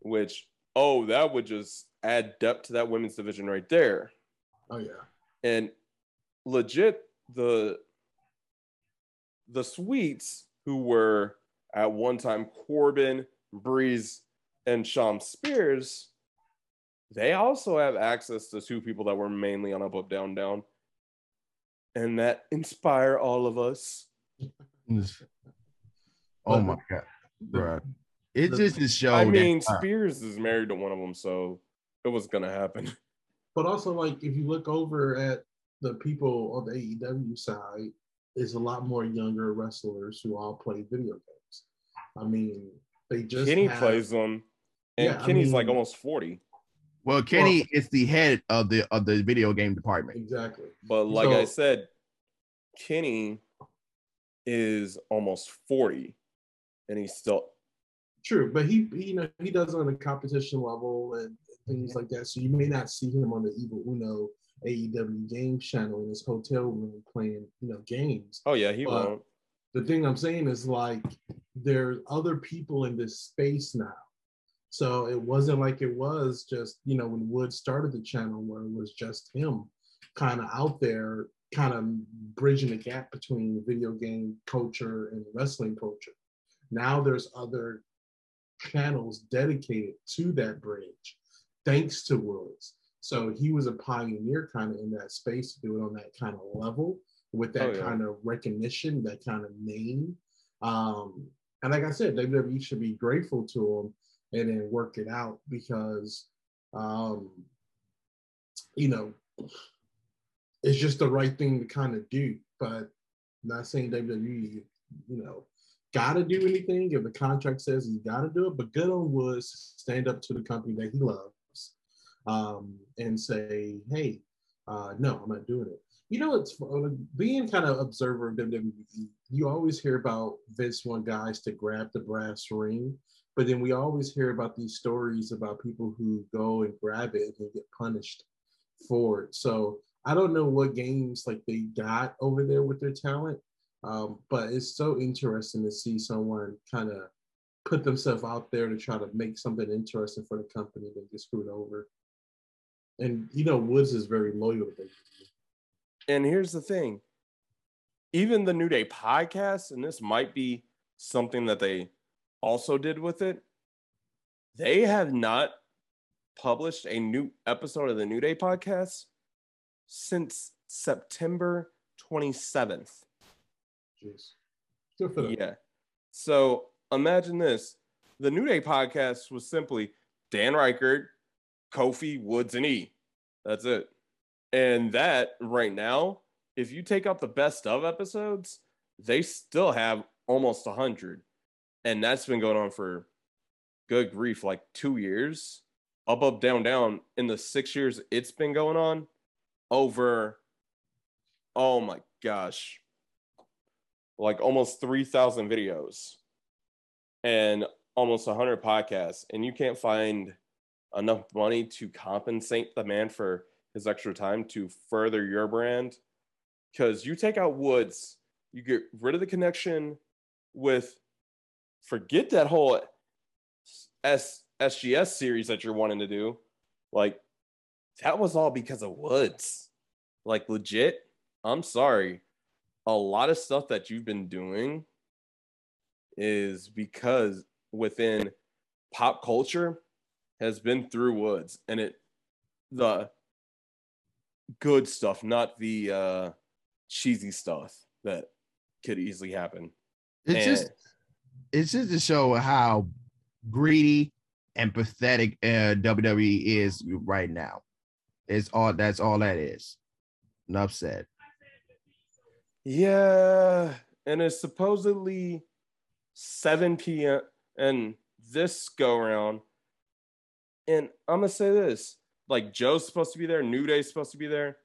which oh, that would just add depth to that women's division right there. oh yeah. And legit, the the sweets who were at one time Corbin, Breeze, and Shawn Spears, they also have access to two people that were mainly on up, up, down, down. And that inspire all of us. Oh my god, bro! It just is show. I mean, Spears is married to one of them, so it was gonna happen. [laughs] But also, like, if you look over at the people on the AEW side, is a lot more younger wrestlers who all play video games. I mean, they just Kenny have- plays them, and Yeah, I Kenny's like almost 40. Well, Kenny is the head of the of the video game department. exactly. But like I said, Kenny is almost 40 and he's still True, but he, he, you know, he does it on a competition level and things like that. So you may not see him on the Evil Uno AEW Games channel in his hotel room playing, you know, games. oh yeah, he But- won't. the thing I'm saying is like there's other people in this space now. So it wasn't like it was just, you know, when Wood started the channel where it was just him kind of out there, kind of bridging the gap between video game culture and wrestling culture. Now there's other channels dedicated to that bridge, thanks to Woods. So he was a pioneer kind of in that space to do it on that kind of level with that Oh, yeah. kind of recognition, that kind of name. Um, and like I said, WWE should be grateful to him and then work it out because, um, you know, it's just the right thing to kind of do. But not saying WWE, you know, got to do anything. If the contract says he's got to do it, but good on Woods stand up to the company that he loves um, and say, hey, uh, no, I'm not doing it. You know, it's being kind of observer of WWE. You always hear about Vince want guys to grab the brass ring, but then we always hear about these stories about people who go and grab it and get punished for it. So I don't know what games like they got over there with their talent, Um, but it's so interesting to see someone kind of put themselves out there to try to make something interesting for the company that get screwed over. And you know, Woods is very loyal to WWE. And here's the thing even the New Day podcast, and this might be something that they also did with it, they have not published a new episode of the New Day podcast since September 27th. Jeez. Good for them. Yeah. So imagine this the New Day podcast was simply Dan Reichert, Kofi, Woods, and E. That's it. And that right now, if you take out the best of episodes, they still have almost 100. And that's been going on for good grief, like two years. Up, up, down, down. In the six years it's been going on, over, oh my gosh, like almost 3,000 videos and almost 100 podcasts. And you can't find enough money to compensate the man for his extra time to further your brand. Because you take out Woods, you get rid of the connection with, forget that whole S, SGS series that you're wanting to do. Like, that was all because of Woods. Like, legit, I'm sorry. A lot of stuff that you've been doing is because within pop culture has been through Woods and it, the good stuff, not the uh, cheesy stuff that could easily happen. It's And- just it's just to show how greedy and pathetic uh, WWE is right now. It's all that's all that is. Enough said. Yeah, and it's supposedly 7 p.m. and this go around. And I'm gonna say this: like Joe's supposed to be there, New Day's supposed to be there.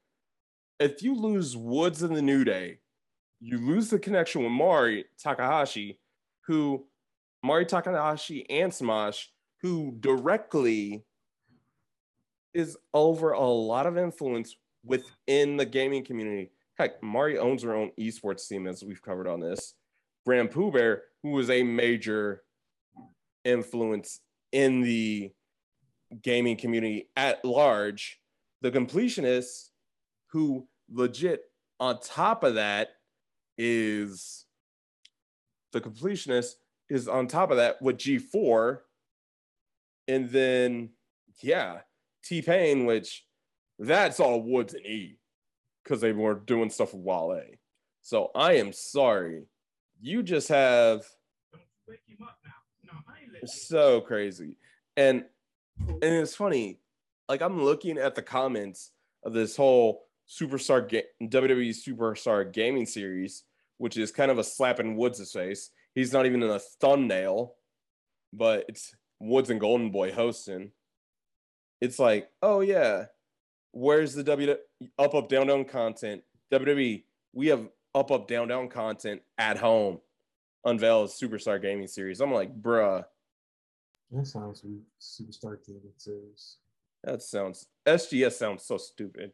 If you lose Woods in the New Day, you lose the connection with Mari Takahashi, who Mari Takahashi and Smash, who directly is over a lot of influence within the gaming community. Heck, Mari owns her own esports team, as we've covered on this. Brand Pooh Bear, who was a major influence in the gaming community at large. The completionist, who legit on top of that is the completionist is on top of that with G4. And then, yeah, T Pain, which that's all Woods and E because they were doing stuff with Wale. So I am sorry. You just have so crazy. And and it's funny, like I'm looking at the comments of this whole superstar ga- WWE superstar gaming series, which is kind of a slap in Woods' face. He's not even in a thumbnail, but it's Woods and Golden Boy hosting. It's like, oh yeah, where's the W up up down down content? WWE, we have up up down down content at home. Unveil a superstar gaming series. I'm like, bruh, That sounds. Superstar gaming series. that sounds SGS sounds so stupid.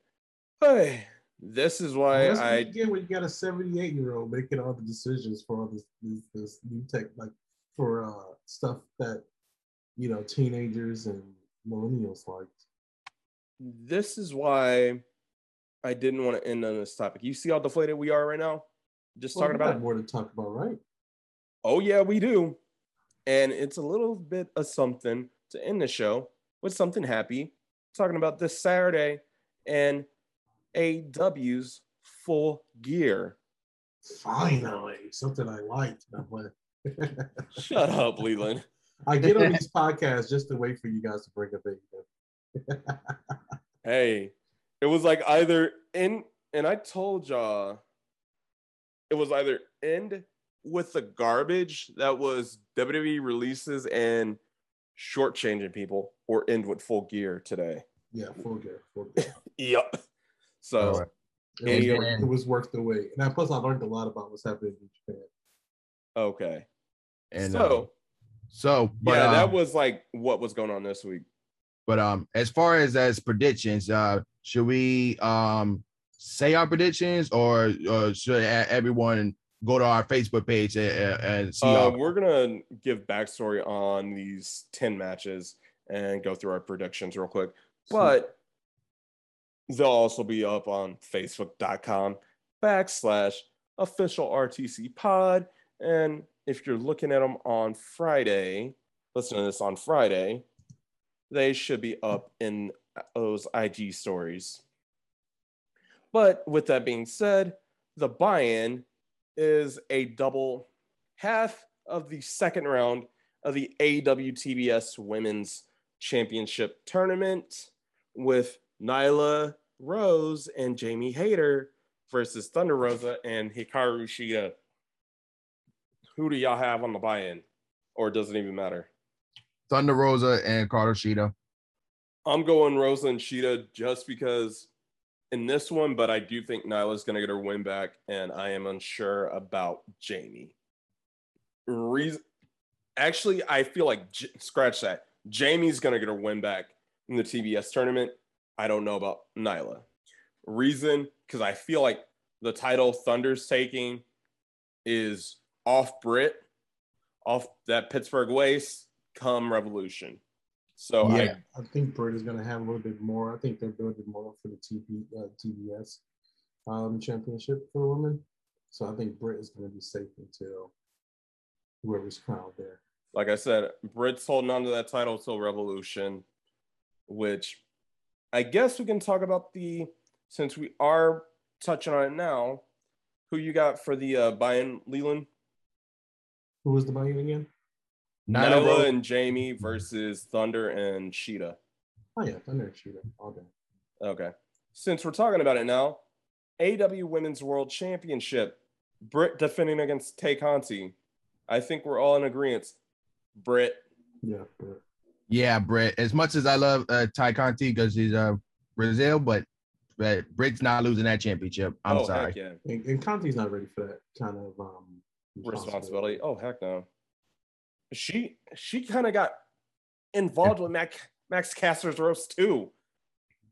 Hey, this is why I get when you got a 78 year old making all the decisions for all this, this, this new tech, like for uh, stuff that you know teenagers and millennials like. this is why I didn't want to end on this topic. You see how deflated we are right now? Just Well, talking we about it. more to talk about, right? Oh yeah, we do. And it's a little bit of something to end the show with something happy. Talking about this Saturday and AEW's full gear. Finally, something I liked. [laughs] Shut up, Leland. I get on these [laughs] podcasts just to wait for you guys to bring up [laughs] it. Hey, it was like either in, and I told y'all it was either end with the garbage that was WWE releases and shortchanging people, or end with full gear today. Yeah, full gear, full gear. Yep. So right. It was, it was worth the wait. And I, plus, I learned a lot about what's happening in Japan. okay. And so uh, so but yeah, um, that was like what was going on this week. but um as far as as predictions, uh should we um say our predictions or uh, should everyone go to our Facebook page and, and see. Uh, our, we're gonna give backstory on these 10 matches and go through our predictions real quick. But they'll also be up on facebook.com backslash official RTC pod. And if you're looking at them on Friday, listen to this on Friday, they should be up in those IG stories. But with that being said, the buy in is a double half of the second round of the AWTBS Women's Championship Tournament with Nyla Rose and Jamie Hayter versus Thunder Rosa and Hikaru Shida. Who do y'all have on the buy in? Or does it even matter? Thunder Rosa and Carter Shida. I'm going Rosa and Shida just because in this one, but I do think Nyla's going to get her win back, and I am unsure about Jamie. Reason, actually, I feel like J- scratch that. Jamie's going to get her win back in the TBS tournament. I don't know about Nyla. Reason, because I feel like the title Thunder's taking is off Britt, off that Pittsburgh waste, come Revolution. So Yeah. I I think Britt is going to have a little bit more. I think they're building more for the TV, uh, TBS um, championship for women. So I think Britt is going to be safe until whoever's crowned there. like I said, Britt's holding on to that title till Revolution, which I guess we can talk about the since we are touching on it now. Who you got for the uh, buy-in, Leland? Who was the buy-in again? Nyla Nyla Rose. and Jamie versus Thunder and Shida. Oh yeah, Thunder Shooter all day. Okay. Since we're talking about it now, AEW Women's World Championship, Britt defending against Tay Conti. I think we're all in agreement. Britt. Yeah, Britt. Yeah, Brett. As much as I love uh, Ty Conti because he's uh, Brazil, but but Britt's not losing that championship. I'm oh, sorry. heck yeah. And, and Conti's not ready for that kind of um, responsibility. Oh heck no. She she kind of got involved with Mac, Max Caster's roast too.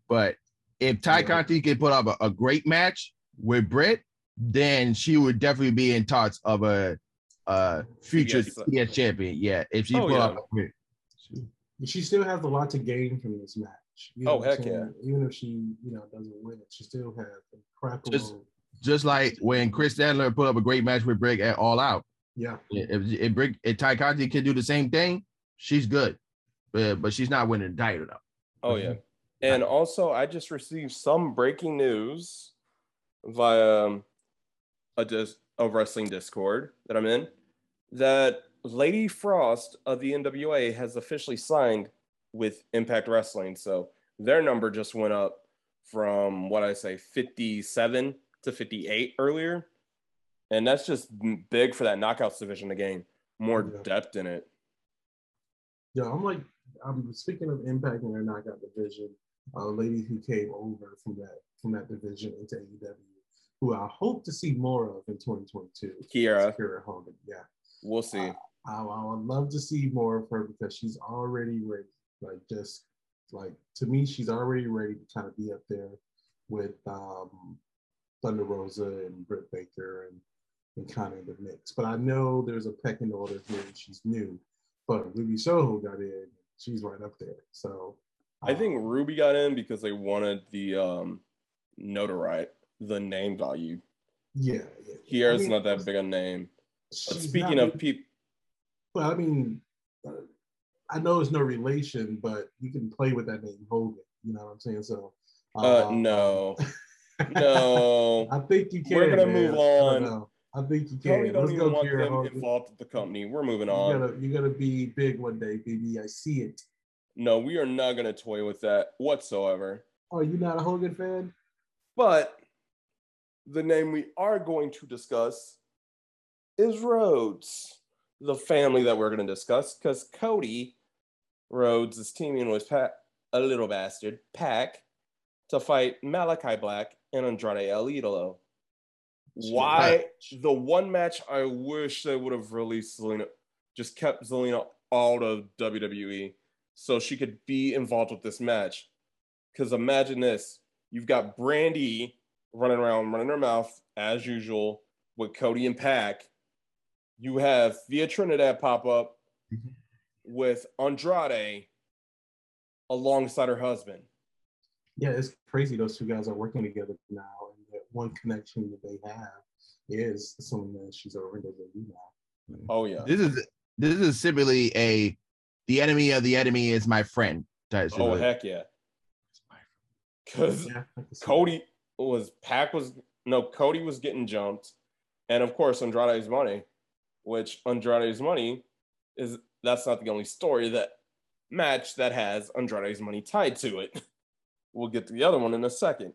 But if Ty Yeah. Conti can put up a, a great match with Britt, then she would definitely be in talks of a, a future TBS. TBS champion. Yeah, if she Oh, put yeah. up. A, She still has a lot to gain from this match. You Oh, what I'm heck saying? Even if she, you know, doesn't win it, she still has incredible. Just- just like when Kris Statlander put up a great match with Britt at All Out. yeah, If if, Britt, if Ty Conti can do the same thing, she's good. But but she's not winning the title though. Oh yeah. And also, I just received some breaking news via um, a dis- a wrestling Discord that I'm in that Lady Frost of the NWA has officially signed with Impact Wrestling. So their number just went up from what I say 57 to 58 earlier. And that's just big for that knockouts division to gain more Yeah. depth in it. yeah. I'm like, I'm speaking of Impact and their knockout division. A lady who came over from that from that division into AEW, who I hope to see more of in 2022. Kiera, Kira Hogan. Yeah. We'll see. I, I would love to see more of her because she's already ready. Like just like to me, she's already ready to kind of be up there with um, Thunder Rosa and Britt Baker and, and kind of the mix. But I know there's a pecking order here. and She's new, but Ruby Soho got in. She's right up there. So I think um, Ruby got in because they wanted the um notoriety, the name value. yeah, yeah. Kiera's I mean, not that big a name. But speaking not of people, Well, I mean, uh, I know it's no relation, but you can play with that name Hogan. You know what I'm saying? So, uh, um, no, [laughs] no. I think you can. We're gonna man. move on. I think you can. Tony don't Let's even go, want them Hogan. involved with the company. We're moving on. gotta, you gotta be big one day, baby. I see it. No, we are not to toy with that whatsoever. Oh, you not a Hogan fan? But the name we are going to discuss is Rhodes, the family that we're going to discuss, because Cody Rhodes is teaming with Pat, a little bastard, Pac, to fight Malachi Black and Andrade El Idolo. Why the one match I wish they would have released Zelina, just kept Zelina out of WWE so she could be involved with this match. Because imagine this you've got Brandi running around, running her mouth as usual, with Cody and Pac, you have Thea Trinidad pop up Mhm. with Andrade alongside her husband. Yeah, it's crazy those two guys are working together now, and that one connection that they have is someone that she's over in WWE now. Oh yeah. This is this is simply a the enemy of the enemy is my friend. type Oh situation. heck yeah. Because Yeah, I can see Cody was Pac was no Cody was getting jumped, and of course Andrade's money, which Andrade's money is that's not the only story that match that has Andrade's money tied to it. [laughs] We'll get to the other one in a second,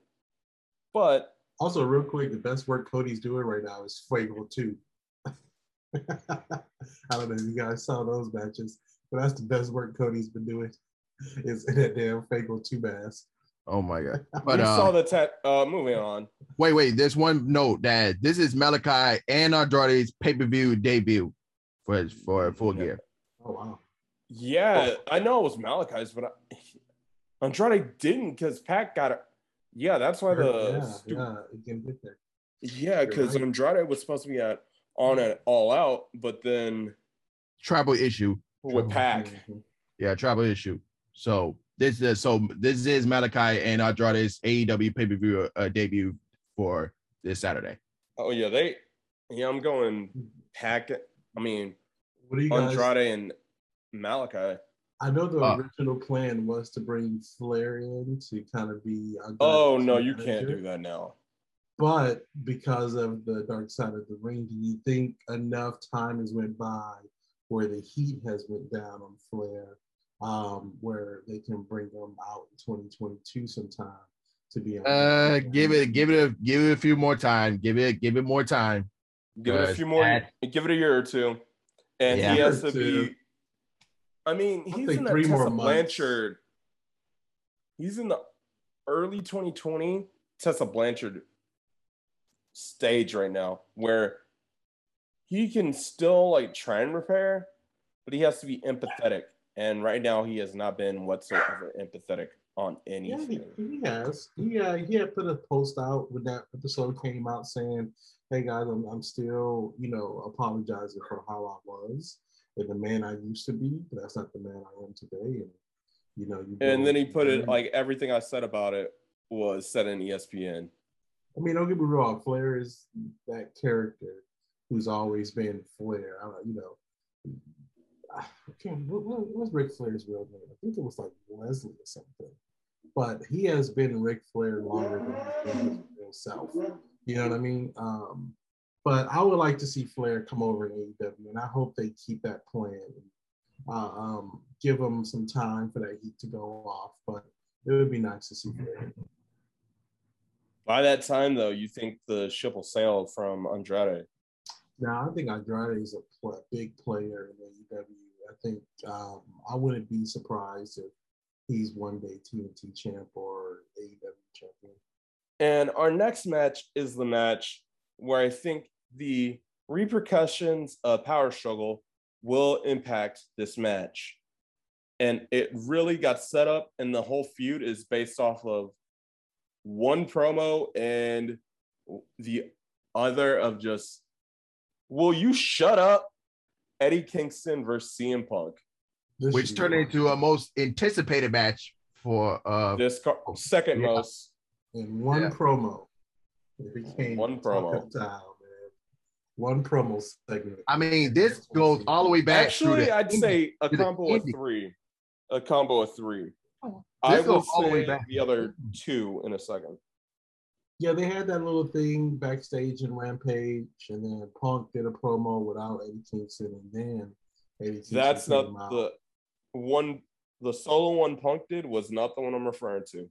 but. Also, real quick, the best work Cody's doing right now is Fuego 2. [laughs] I don't know if you guys saw those matches, but that's the best work Cody's been doing. Is in that damn Fuego 2 mask. Oh my god. we [laughs] But saw uh, the tat. Uh, moving on. wait, wait. There's one note that this is Malachi and Andrade's pay-per-view debut for for full gear. Oh wow. Yeah, I know it was Malachi's, but I, Andrade didn't because Pac got it. Yeah, that's why the yeah, stu- yeah, it can get there. Yeah, because right. Andrade was supposed to be at on an all out, but then Tribal issue. with Pac. Mhm. Yeah, tribal issue. So this is so this is Malachi and Andrade's AEW pay-per-view uh, debut for this Saturday. Oh yeah, they. Yeah, I'm going Pac. I mean What do you guys? Andrade and Malachi. I know the Uh, original plan was to bring Flair in to kind of be. Andrade's Oh no, you can't do that now. But because of the dark side of the ring, do you think enough time has went by where the heat has went down on Flair, um, where they can bring them out in 2022 sometime to be on? Uh, give it, give it, a, give it a few more time. Give it, give it more time. Give it a few more. That- Give it a year or two, and Yeah. he has to Year two. be. I mean, he's think in that three Tessa months. Blanchard. He's in the early 2020 Tessa Blanchard stage right now, where he can still like try and repair, but he has to be empathetic. And right now, he has not been whatsoever empathetic on Yeah, anything. he, he has. He uh, he had put a post out when that episode came out saying, "Hey guys, I'm I'm still you know apologizing for how I was and the man I used to be, but that's not the man I am today." And you know, you And then he put it like everything I said about it was said in ESPN. I mean, don't get me wrong. Flair is that character who's always been Flair. I, don't- you know, [sighs] I can't. What, what, what's Ric Flair's real name? I think it was like Leslie or something. But he has been Ric Flair longer than he's his real self. You know what I mean? Um, but I would like to see Flair come over in AEW, and I hope they keep that plan. Uh, um, give him some time for that heat to go off. But it would be nice to see Flair. By that time, though, you think the ship will sail from Andrade. Now, I think Andrade is a pl- big player in AEW. I think um, I wouldn't be surprised if he's one day TNT champ or AEW champion. And our next match is the match where I think the repercussions of power struggle will impact this match. And it really got set up, and the whole feud is based off of one promo and the other of just, will you shut up? Eddie Kingston versus CM Punk. This which turned fun. into a most anticipated match for uh This car- second Yeah. most. in one Yeah. promo. It became One promo. of One promo segment. I mean this goes all the way back Actually, the I'd say a combo of three. A combo of three. Oh, I will goes all the way say back. the other two in a second. Yeah, they had that little thing backstage in Rampage, and then Punk did a promo without Eddie Kingston, and then Eddie Kingston That's not out. the one. The solo one Punk did was not the one I'm referring to.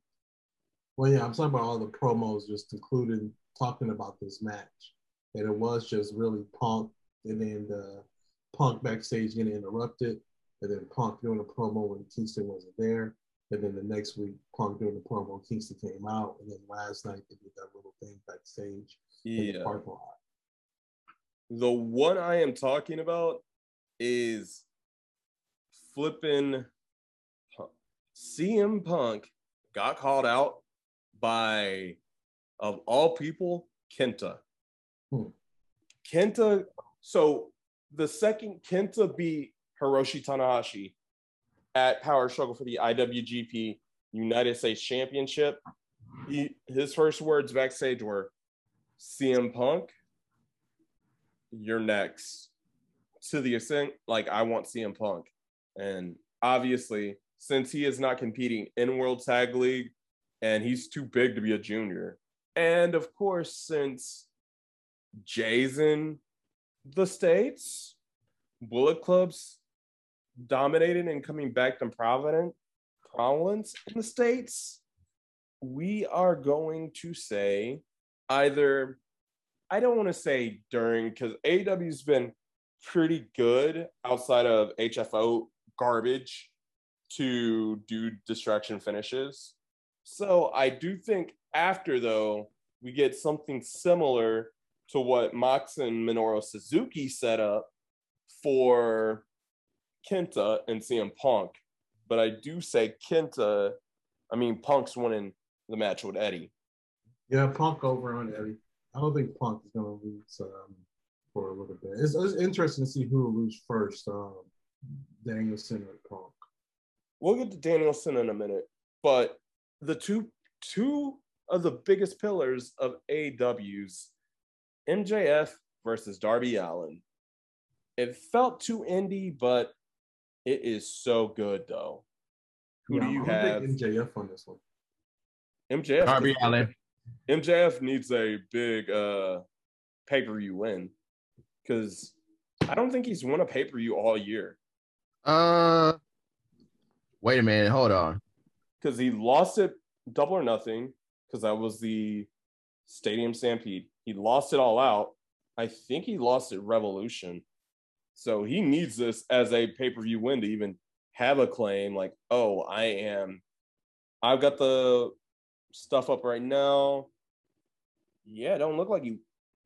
Well, yeah, I'm talking about all the promos, just including talking about this match, and it was just really Punk, and then the Punk backstage getting interrupted, and then Punk doing a promo when Kingston wasn't there, and then the next week Punk doing the promo, Kingston came out, and then last night they did that little thing backstage in the Yeah. parking lot. The one I am talking about is flipping. CM Punk got called out by, of all people, Kenta. Hmm. Kenta. So the second Kenta beat Hiroshi Tanahashi at Power Struggle for the IWGP United States Championship. He, his first words backstage were, "CM Punk, you're next." To the extent, like I want CM Punk, and obviously, since he is not competing in World Tag League, and he's too big to be a junior, and of course, since Jason the states, Bullet Club's dominating and coming back to Providence, Providence in the states, we are going to say either I don't want to say during because AEW's been pretty good outside of HFO garbage to do distraction finishes. So I do think after though we get something similar to what Mox and Minoru Suzuki set up for Kenta and CM Punk. But I do say Kenta, I mean Punk's winning the match with Eddie. Yeah, Punk over on Eddie. I don't think Punk is going to lose um, for a little bit. It's, it's, interesting to see who will lose first, um, Danielson or Punk. We'll get to Danielson in a minute, but the two two of the biggest pillars of AEW's MJF versus Darby Allin. It felt too indie, but it is so good though. Who yeah, do you have? MJF on this one. MJF. Darby Allin. MJF needs a big uh pay per view win because I don't think he's won a pay per view all year. Uh, wait a minute, hold on. Because he lost it double or nothing because that was the Stadium Stampede. He lost it all out. I think he lost it Revolution. So he needs this as a pay per view win to even have a claim like, oh, I am, I've got the stuff up right now. Yeah, don't look like he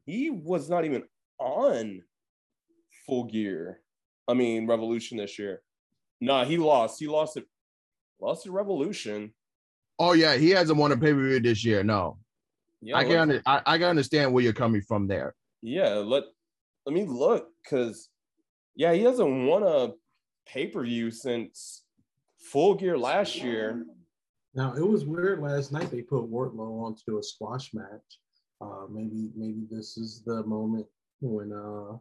he was not even on full gear. I mean, Revolution this year. Nah, he lost. He lost it. Lost it Revolution. Oh yeah, he hasn't won a pay per view this year. No, yeah, I can under, I, I can understand where you're coming from there. Yeah, let let me look because yeah, he hasn't won a pay per view since Full Gear last year. Now it was weird last night. They put Wardlow onto a squash match. Uh, maybe maybe this is the moment when uh,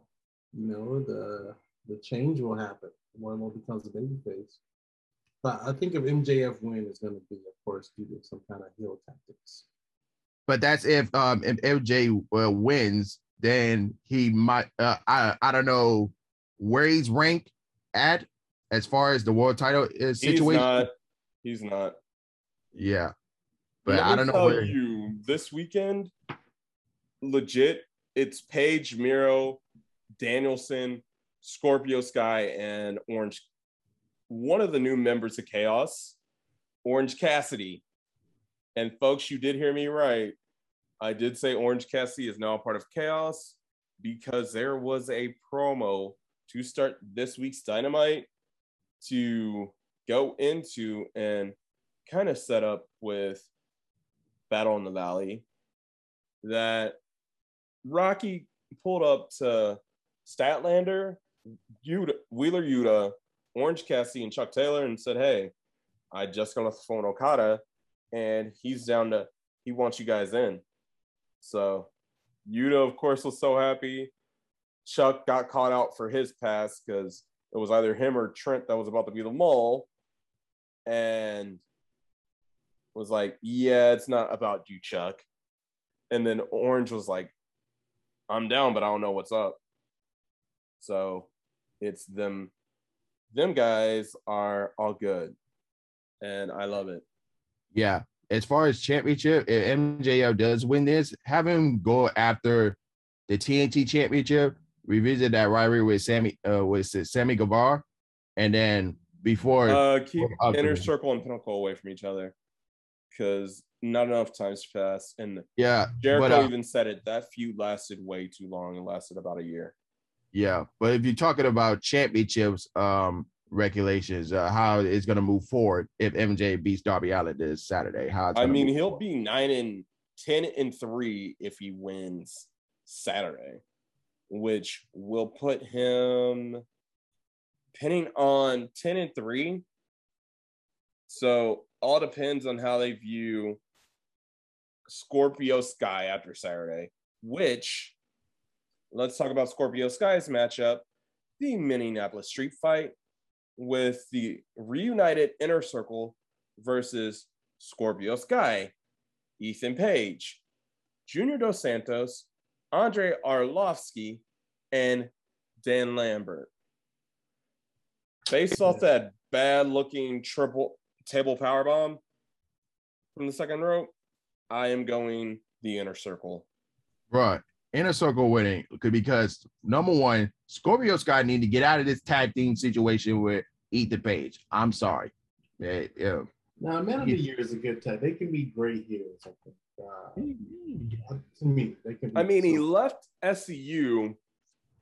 you know the the change will happen. Wardlow becomes a babyface. But I think if MJF win is going to be, of course, due to some kind of heel tactics. But that's if um if MJ uh, wins, then he might. Uh, I I don't know where he's ranked at as far as the world title is situation. He's not. He's not. Yeah, but I don't know where you this weekend. Legit, it's Page, Miro, Danielson, Scorpio Sky, and Orange. One of the new members of Chaos, Orange Cassidy. And folks, you did hear me right. I did say Orange Cassidy is now a part of Chaos because there was a promo to start this week's Dynamite to go into and kind of set up with Battle in the Valley that Rocky pulled up to Statlander, Yuta, Wheeler Yuta, Orange Cassidy, and Chuck Taylor and said, Hey, I just got off the phone Okada and he's down to, he wants you guys in. So Yuta, of course, was so happy. Chuck got caught out for his pass because it was either him or Trent that was about to be the mole. And was like, Yeah, it's not about you, Chuck. And then Orange was like, I'm down, but I don't know what's up. So it's them. Them guys are all good, and I love it. Yeah. As far as championship, if MJF does win this, have him go after the TNT championship, revisit that rivalry with Sammy, uh, with Sammy Guevara, and then before uh, keep inner circle and pinnacle away from each other because not enough times passed. And yeah, Jericho but, uh, even said it. That feud lasted way too long. It lasted about a year. Yeah, but if you're talking about championships, um, regulations, uh, how it's going to move forward if MJ beats Darby Allin this Saturday. How I mean, he'll forward. be nine and ten and three if he wins Saturday. Which will put him pinning on 10 and 3. So all depends on how they view Scorpio Sky after Saturday, which let's talk about Scorpio Sky's matchup, the Minneapolis Street Fight with the reunited Inner Circle versus Scorpio Sky, Ethan Page, Junior Dos Santos, Andrei Arlovski, and Dan Lambert. Based off that bad looking triple table power bomb from the second row, I am going the inner circle. Right. Inner circle winning because number one, Scorpio Sky need to get out of this tag team situation with Ethan Page. I'm sorry. Yeah, yeah. Now, Man of the Year is a good tag. They can be great heroes. I think. Uh, to me, they can. I mean, he left SCU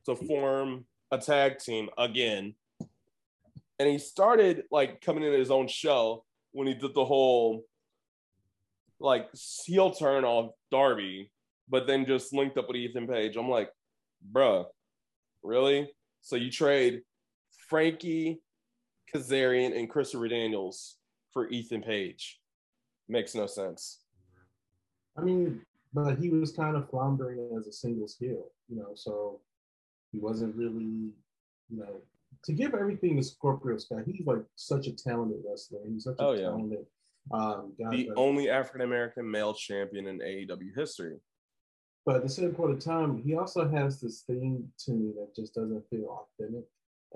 to form a tag team again, and he started like coming in his own show when he did the whole like heel turn off Darby, but then just linked up with Ethan Page. I'm like, bruh, really? So you trade Frankie Kazarian and Christopher Daniels for Ethan Page? Makes no sense. I mean, but he was kind of floundering as a single skill, you know, so he wasn't really, you know, to give everything to Scorpio Sky, he's like such a talented wrestler. He's such a oh, talented um, the only African American male champion in AEW history. But at the same point of time, he also has this thing to me that just doesn't feel authentic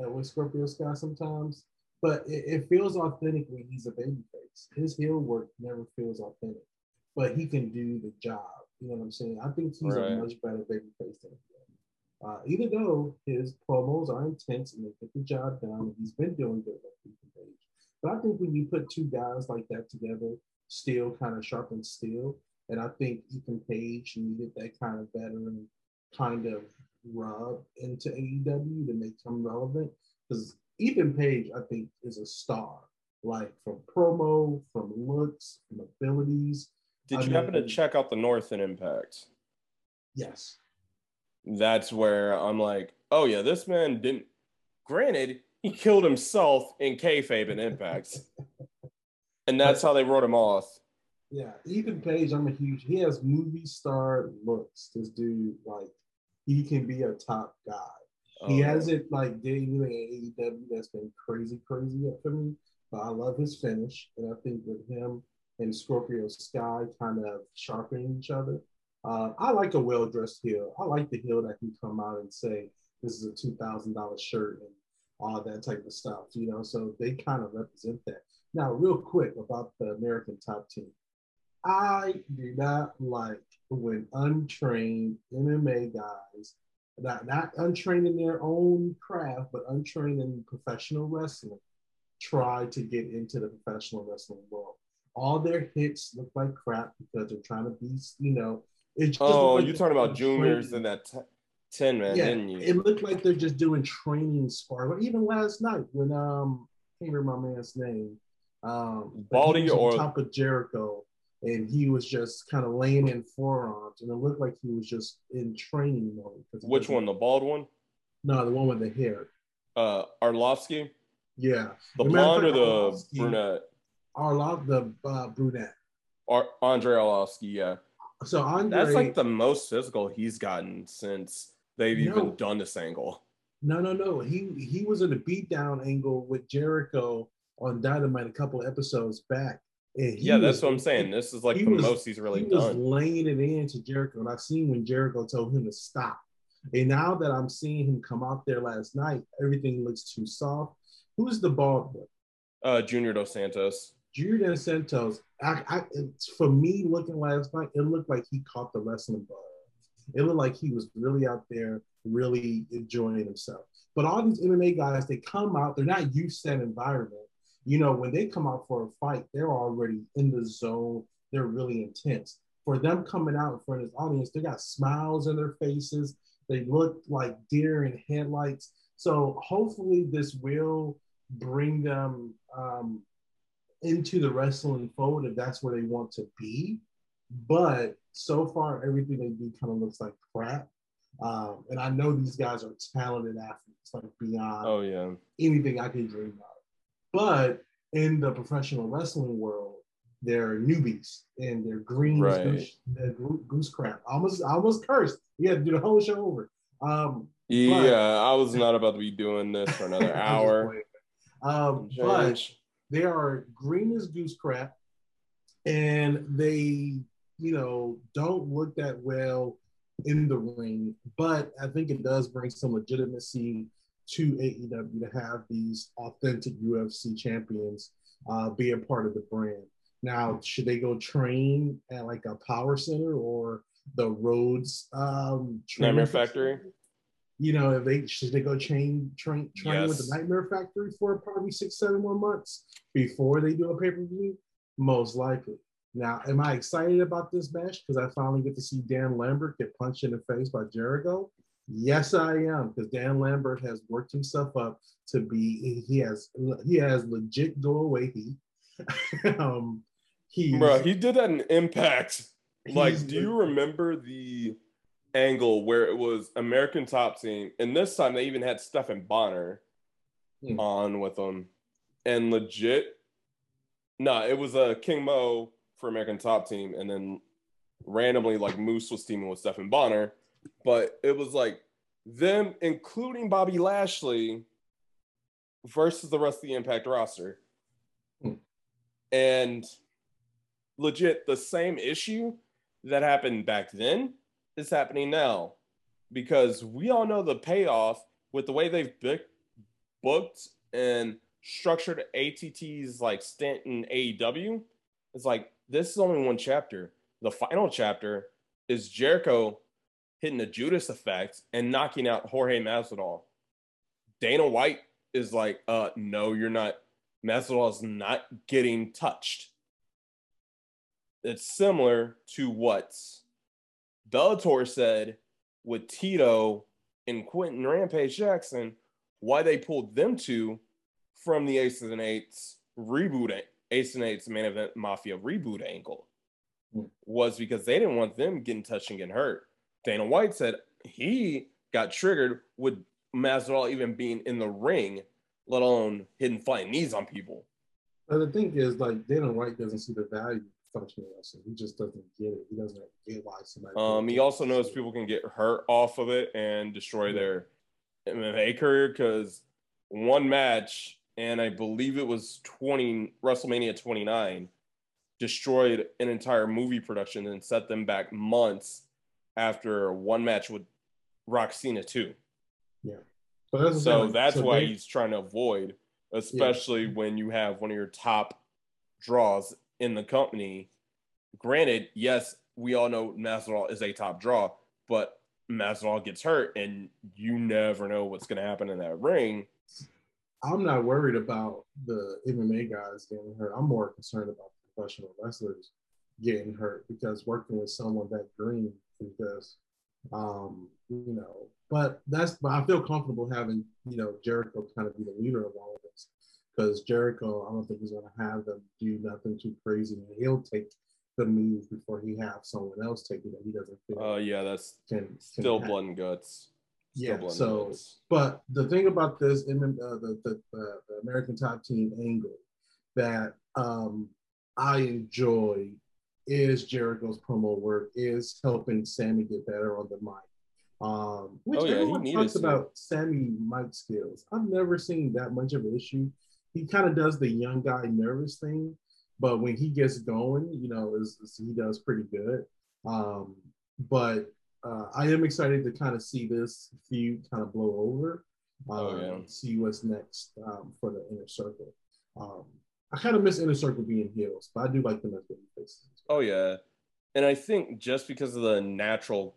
uh, with Scorpio Sky sometimes. But it, it feels authentic when he's a babyface. His heel work never feels authentic, but he can do the job. You know what I'm saying? I think he's right. a much better babyface than him. Uh, even though his promos are intense and they get the job done, and he's been doing good with Ethan Page. But I think when you put two guys like that together, still kind of sharpens steel. And I think Ethan Page needed that kind of veteran kind of rub into AEW to make him relevant. Because Ethan Page, I think, is a star. Like from promo, from looks, from abilities. Did you happen to check out the North in Impact? Yes. That's where I'm like, oh yeah, this man didn't. Granted, he killed himself in kayfabe and Impact, [laughs] and that's how they wrote him off. Yeah, Ethan Page, I'm a huge. He has movie star looks. This dude, like, he can be a top guy. Oh. He hasn't like did anything in AEW that's been crazy, crazy yet for me. But I love his finish, and I think with him and Scorpio Sky kind of sharpening each other. Uh, I like a well dressed heel. I like the heel that can come out and say, "This is a two thousand dollar shirt," and all that type of stuff, you know. So they kind of represent that. Now, real quick about the American top team. I do not like when untrained MMA guys, not, not untrained in their own craft, but untrained in professional wrestling, try to get into the professional wrestling world. All their hits look like crap because they're trying to be, you know, oh, like you're talking about juniors and that t- 10 man, yeah, didn't you? It looked like they're just doing training spar. Even last night when um I can't remember my man's name. Um Baldy or on top of Jericho and he was just kind of laying in forearms and it looked like he was just in training mode. Which one? The bald one? No, the one with the hair. Uh Arlovski? Yeah. The blonde or the Arlovski, brunette? Arlov the uh, brunette. Ar- Andrei Arlovski, yeah. So Andre, that's like the most physical he's gotten since they've no, even done this angle. No, no, no. He he was in a beatdown angle with Jericho on Dynamite a couple episodes back. yeah, that's what I'm saying. This is like the was, most he's really he done. was laying it into Jericho, and I've seen when Jericho told him to stop. And now that I'm seeing him come out there last night, everything looks too soft. Who's the bald one? Uh, Junior Dos Santos. Junior Santos. I, I, for me, looking last night, it looked like he caught the wrestling bug. It looked like he was really out there, really enjoying himself. But all these MMA guys, they come out, they're not used to that environment. You know, when they come out for a fight, they're already in the zone. They're really intense. For them coming out in front of this audience, they got smiles in their faces. They look like deer in headlights. So hopefully, this will bring them um, into the wrestling fold if that's where they want to be. But so far, everything they do kind of looks like crap. Um, and I know these guys are talented athletes, like beyond Oh yeah. anything I could dream of. But in the professional wrestling world, they're newbies and they're green Right. goose, they're goose crap. I almost, I almost cursed. We had to do the whole show over. Um, Yeah, I was not about to be doing this for another [laughs] hour. Um, but. They are green as goose crap, and they, you know, don't look that well in the ring. But I think it does bring some legitimacy to AEW to have these authentic UFC champions uh, be a part of the brand. Now, should they go train at like a power center or the Rhodes um, training Nightmare? Factory. You know, if they should they go train train train with the Nightmare Factory for probably six, seven more months before they do a pay per view? Most likely. Now, am I excited about this match because I finally get to see Dan Lambert get punched in the face by Jericho? Yes, I am because Dan Lambert has worked himself up to be he has he has legit go away heat. [laughs] um, Bro, he did that in Impact. Like, do you remember the angle where it was American Top Team, and this time they even had Stephan Bonnar Hmm. on with them, and legit, no, it was a uh, King Mo for American Top Team, and then randomly like Moose was teaming with Stephan Bonnar, but it was like them, including Bobby Lashley, versus the rest of the Impact roster, Hmm. and legit the same issue that happened back then is happening now because we all know the payoff with the way they've booked and structured ATT's like stint in AEW. It's like this is only one chapter. The final chapter is Jericho hitting the Judas effect and knocking out Jorge Masvidal. Dana White is like, uh, no, you're not. Masvidal is not getting touched it's similar to what Bellator said with Tito and Quinton Rampage Jackson, why they pulled them two from the Aces and Eights reboot, Ace and Eights main event Mafia reboot angle Hmm. was because they didn't want them getting touched and getting hurt. Dana White said he got triggered with Masvidal even being in the ring, let alone hitting flying knees on people. But the thing is, like Dana White doesn't see the value of professional wrestling. He just doesn't get it. He doesn't get why somebody. Um, he also knows people can get hurt off of it and destroy their MMA career because one match, and I believe it was 20 WrestleMania 29, destroyed an entire movie production and set them back months after one match with Roxina too. But that's So thing, that's so why they- he's trying to avoid, especially when you have one of your top draws in the company. Granted, yes, we all know Masvidal is a top draw, but Masvidal gets hurt, and you never know what's going to happen in that ring. I'm not worried about the MMA guys getting hurt. I'm more concerned about professional wrestlers getting hurt because working with someone that green is um, you know. But that's. But I feel comfortable having you know Jericho kind of be the leader of all of this because Jericho, I don't think he's going to have them do nothing too crazy, and he'll take the move before he have someone else take it that he doesn't feel Uh, yeah, that's can, can still blood and guts. Still Yeah, blood so guts. but the thing about this, MM uh, the, the, the, the American Top Team angle that um, I enjoy is Jericho's promo work, is helping Sammy get better on the mic. Um, which Oh, yeah, he everyone talks about Sammy mic skills. I've never seen that much of an issue. He kind of does the young guy nervous thing, but when he gets going, you know, is, is- he does pretty good. Um, but uh, I am excited to kind of see this feud kind of blow over. Um, Oh, yeah. See what's next um, for the inner circle. Um, I kind of miss inner circle being heels, but I do like them as baby faces. Oh yeah, and I think just because of the natural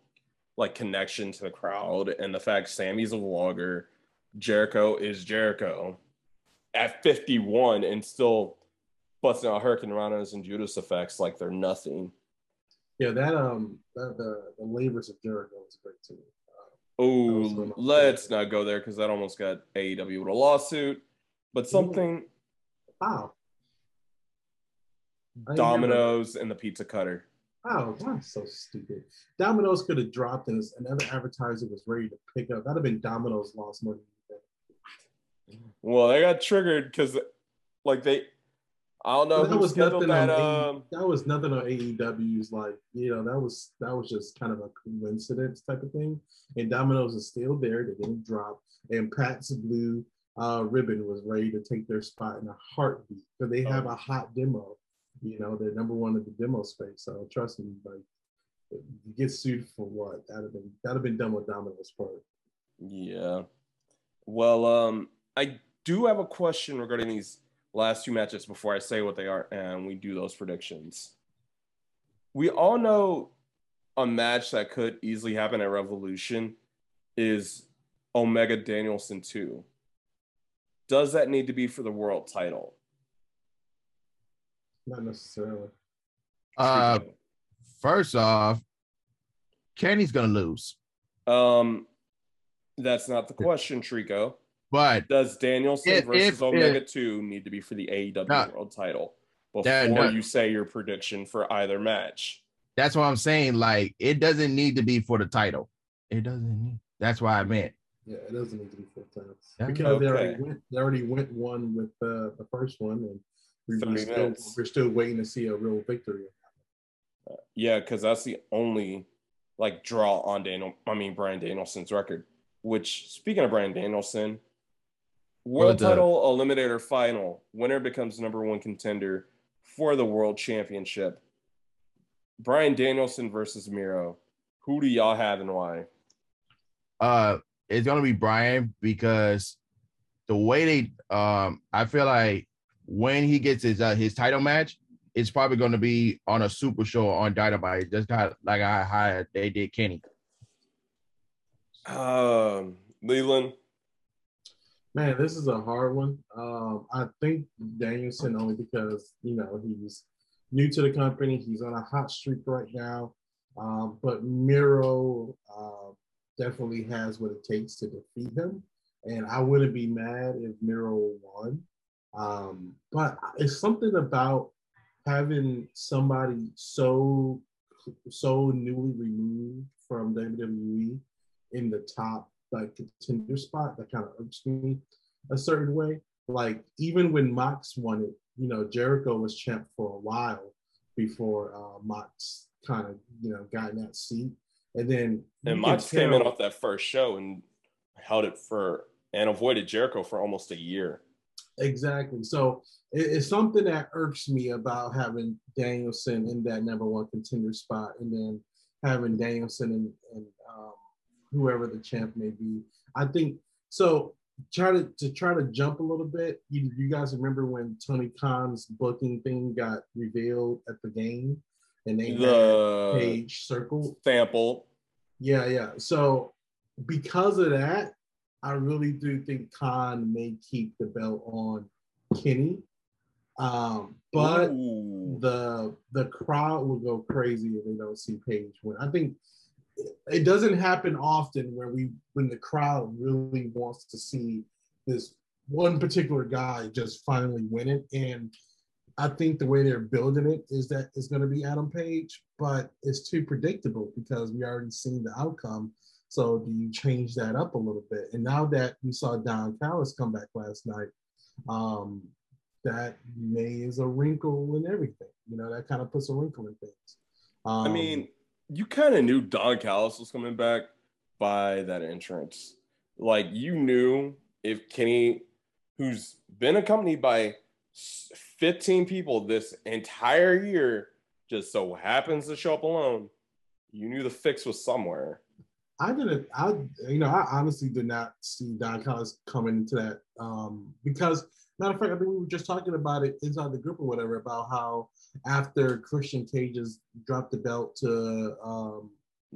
like connection to the crowd and the fact Sammy's a vlogger, Jericho is Jericho at 51 and still busting out Hurricane Ranas and Judas effects like they're nothing. Yeah, that um, that, the the labors of Jericho is great too. Uh, Oh, let's not go there because that almost got AEW with a lawsuit. But something wow, Domino's and the pizza cutter. Oh, that's so stupid. Domino's could have dropped and another advertiser was ready to pick up. That'd have been Domino's lost money. Well, they got triggered because, like, they, I don't know that was nothing that. on Um, that was nothing on AEW's like you know that was that was just kind of a coincidence type of thing. And Domino's is still there; they didn't drop. And Pabst blue uh, ribbon was ready to take their spot in a heartbeat because they have a hot demo. You know, they're number one in the demo space. So trust me, like you get sued for what? That'd have been that'd have been done with Domino's part. yeah. Well, um, I do have a question regarding these last two matches before I say what they are and we do those predictions. We all know a match that could easily happen at Revolution is Omega Danielson 2. Does that need to be for the world title? Not necessarily. Uh, first off, Kenny's gonna lose, Um, that's not the question, Trico. But Does Danielson If- versus if- Omega 2 need to be for the AEW No. World title before Yeah, no. you say your prediction for either match? that's what I'm saying. Like, it doesn't need to be for the title. It doesn't need. That's why I meant. Yeah, it doesn't need to be full time Yeah. because they already went. They already went one with uh, the first one, and we, we're still minutes. we're still waiting to see a real victory. Yeah, because that's the only like draw on Daniel. I mean Brian Danielson's record. Which speaking of Brian Danielson, world the- title eliminator final winner becomes number one contender for the world championship. Brian Danielson versus Miro. Who do y'all have and why? Uh, it's gonna be Brian because the way they, um, I feel like when he gets his uh, his title match, it's probably gonna be on a super show on Dynamite, just kind of like how, how they did Kenny. Um, Leland. Man, this is a hard one. Um, I think Danielson only because you know he's new to the company. He's on a hot streak right now. Um, but Miro uh, definitely has what it takes to defeat him, and I wouldn't be mad if Miro won. Um, but it's something about having somebody so so newly removed from WWE in the top like contender spot that kind of irks me a certain way. Like even when Mox won it, you know, Jericho was champ for a while before uh, Mox kind of you know got in that seat, and then And Mox came in off that first show and held it for and avoided Jericho for almost a year. Exactly. So it- it's something that irks me about having Danielson in that number one contender spot, and then having Danielson and, and um, whoever the champ may be. I think so. Try to to try to jump a little bit. You, you guys remember when Tony Khan's booking thing got revealed at the game, and they had The Page circle sample. Yeah, yeah. So because of that, I really do think Khan may keep the belt on Kenny. Um, but Ooh. the the crowd will go crazy if they don't see Page win. I think it doesn't happen often where we when the crowd really wants to see this one particular guy just finally win it. And I think the way they're building it is that it's going to be Adam Page, but it's too predictable because we already seen the outcome. So do you change that up a little bit? And now that we saw Don Callis come back last night, um, that may is a wrinkle in everything. You know, that kind of puts a wrinkle in things. Um, I mean, you kind of knew Don Callis was coming back by that entrance. Like you knew if Kenny, who's been accompanied by 15 people this entire year, just so happens to show up alone, you knew the fix was somewhere. I didn't. I you know I honestly did not see Don Callis coming into that um, because matter of fact I think we were just talking about it inside the group or whatever about how after Christian Cages dropped the belt to um,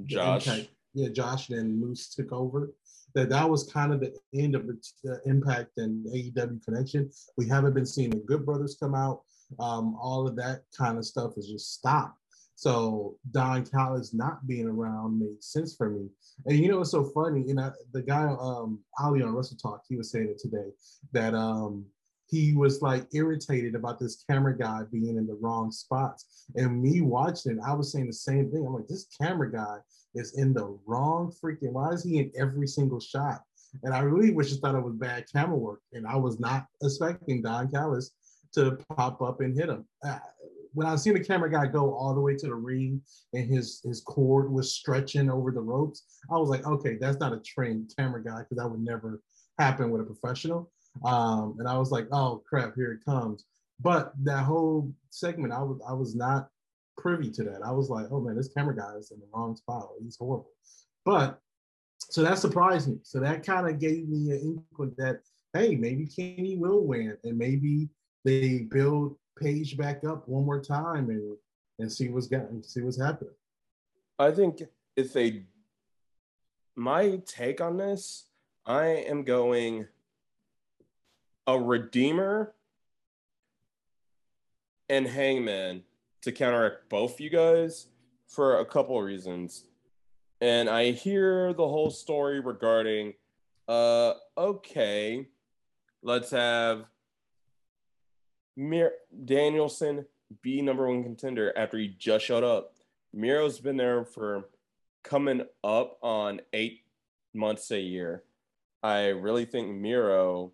Josh. Impact, yeah, Josh and Moose took over. That that was kind of the end of the, the Impact and AEW connection. We haven't been seeing the Good Brothers come out. Um, all of that kind of stuff has just stopped. So Don Callis not being around made sense for me. And you know what's so funny? You know, the guy um Ali on Wrestle Talk, he was saying it today that um he was like irritated about this camera guy being in the wrong spots. And me watching, I was saying the same thing. I'm like, this camera guy is in the wrong freaking. Why is he in every single shot? And I really was just thought it was bad camera work. And I was not expecting Don Callis to pop up and hit him. Uh, when I seen the camera guy go all the way to the ring and his his cord was stretching over the ropes, I was like, okay, that's not a trained camera guy because that would never happen with a professional. Um, and I was like, oh crap, here it comes. But that whole segment, I was I was not privy to that. I was like, oh man, this camera guy is in the wrong spot. He's horrible. But so that surprised me. So that kind of gave me an inkling that hey, maybe Kenny will win, and maybe they build Page back up one more time and and see what's getting see what's happening. I think if they my take on this, I am going a redeemer and hangman to counteract both you guys for a couple of reasons. And I hear the whole story regarding uh okay, let's have Mir- Danielson be number one contender after he just showed up. Miro's been there for coming up on eight months a year. I really think Miro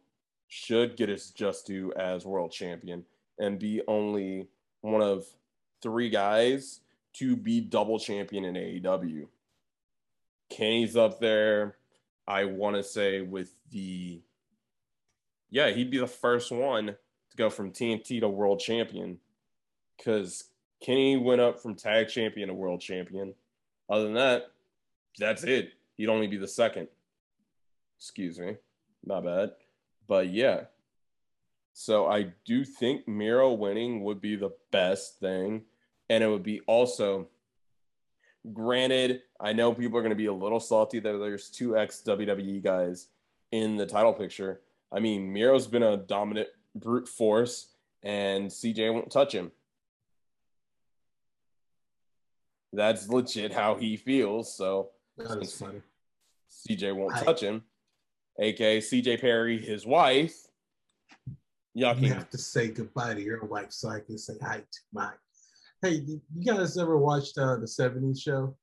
should get his just due as world champion and be only one of three guys to be double champion in AEW. Kenny's up there. I want to say with the yeah, he'd be the first one to go from TNT to world champion because Kenny went up from tag champion to world champion. Other than that, that's it. He'd only be the second. Excuse me. Not bad. But yeah. So I do think Miro winning would be the best thing. And it would be also, granted, I know people are going to be a little salty that there's two ex WWE guys in the title picture. I mean, Miro's been a dominant brute force, and CJ won't touch him. That's legit how he feels. So that is funny. CJ won't I, touch him, aka CJ Perry, his wife. Y'all you have to say goodbye to your wife so I can say hi to mine. Hey, you guys ever watched uh, the 70s show?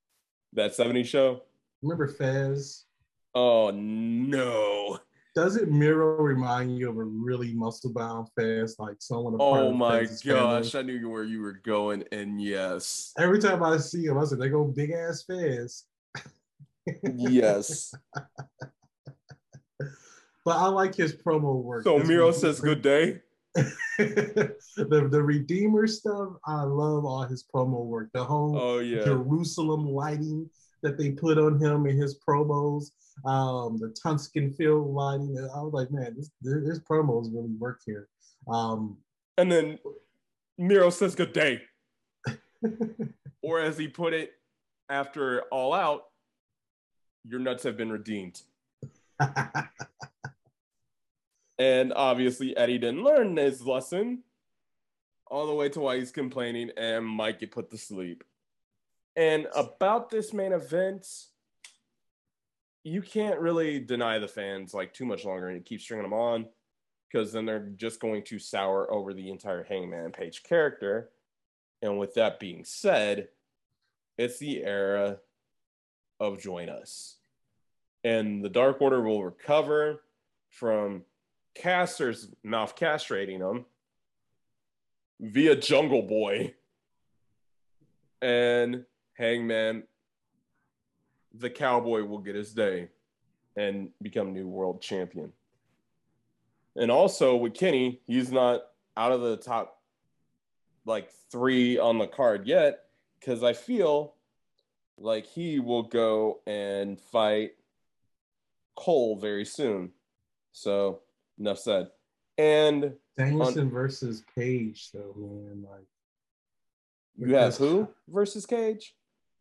That 70s show? Remember Fez? Oh no doesn't Miro remind you of a really muscle bound Fez, like someone? Oh my gosh, family? I knew where you were going, and yes. Every time I see him, I said, "They go big ass Fez." yes. [laughs] but I like his promo work. So Miro says, "Good day." [laughs] the the Redeemer stuff, I love all his promo work. The whole oh, yeah. Jerusalem lighting that they put on him in his promos um, the Tuscan field lighting. I was like, man, this this promos really work here. Um, and then Miro says good day. [laughs] or as he put it after All Out, your nuts have been redeemed. [laughs] and obviously, Eddie didn't learn his lesson all the way to why he's complaining and might get put to sleep. And about this main event, you can't really deny the fans like too much longer and keep stringing them on because then they're just going to sour over the entire Hangman Page character. And with that being said, it's the era of Join Us. And the Dark Order will recover from Caster's mouth castrating them via Jungle Boy. And Hangman the cowboy will get his day and become new world champion. And also with Kenny, he's not out of the top like three on the card yet because I feel like he will go and fight Cole very soon. So enough said. And Danielson on, versus Page, though, man. Like you have who versus Cage?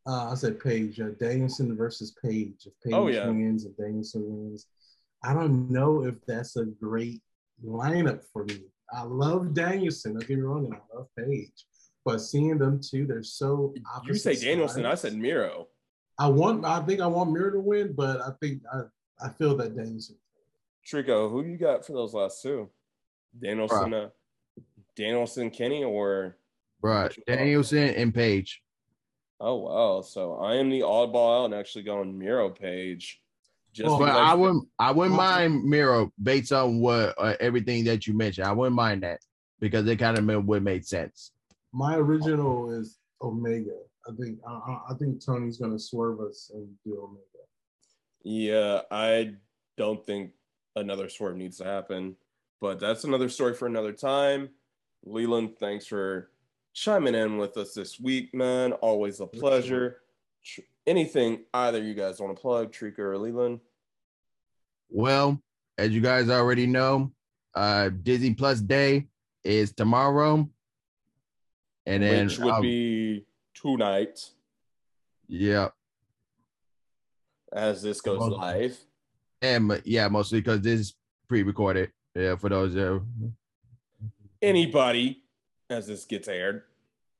Uh, I said Page. Uh, Danielson versus Page. If Page oh, yeah. wins, if Danielson wins, I don't know if that's a great lineup for me. I love Danielson. Don't get me wrong, and I love Page, but seeing them two, they're so. You say Danielson. I said Miro. I want. I think I want Miro to win, but I think I. I feel that Danielson. Trico, who you got for those last two? Danielson, uh, Danielson, Kenny, or Right. Danielson and Page. Oh wow! So I am the oddball out and actually going Miro Page. Just well, but I wouldn't. I wouldn't mind Miro based on what uh, everything that you mentioned. I wouldn't mind that because it kind of would make sense. My original is Omega. I think I, I think Tony's going to swerve us and do Omega. Yeah, I don't think another swerve needs to happen, but that's another story for another time. Leland, thanks for chiming in with us this week, man. Always a pleasure. Anything either you guys want to plug, Trico or Leland? Well, as you guys already know, uh Disney Plus Day is tomorrow. And then which would um, be tonight. Yeah. As this goes live. And yeah, mostly because this is pre-recorded. Yeah, for those uh, anybody as this gets aired.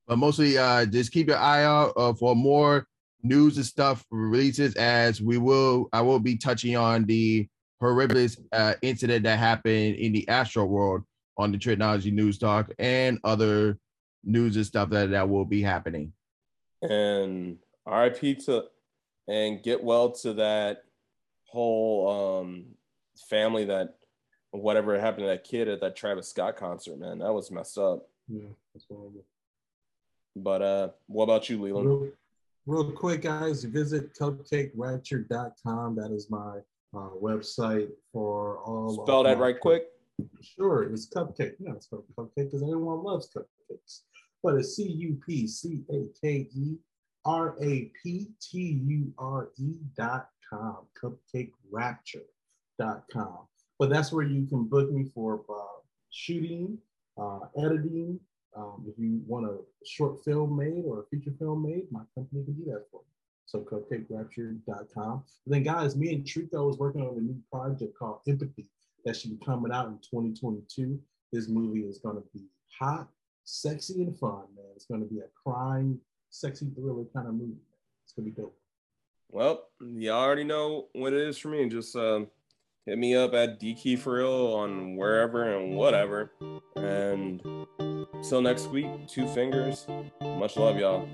But mostly, uh, just keep your eye out uh, for more news and stuff releases. As we will, I will be touching on the horrific uh, incident that happened in the Astro World on the Technology News Talk and other news and stuff that that will be happening. And RIP to and get well to that whole um, family that whatever happened to that kid at that Travis Scott concert, man. That was messed up. Yeah, that's horrible. But uh, what about you, Leland? Real, real quick, guys, visit cupcakerapture.com. That is my uh, website for all. Spell that right quick. Sure, it's cupcake. Yeah, it's called cupcake because everyone loves cupcakes. But it's C U P C A K E R A P T U R E dot com. Cupcakerapture.com. But that's where you can book me for uh, shooting, uh, editing. Um, if you want a short film made or a feature film made, my company can do that for you. So cupcakerapture.com. And then guys, me and Trico is working on a new project called Empathy that should be coming out in 2022. This movie is going to be hot, sexy, and fun, man. It's going to be a crime, sexy thriller kind of movie. It's going to be dope. Well, you already know what it is for me. Just um, hit me up at DK for real on wherever and whatever. And till next week, two fingers. Much love, y'all.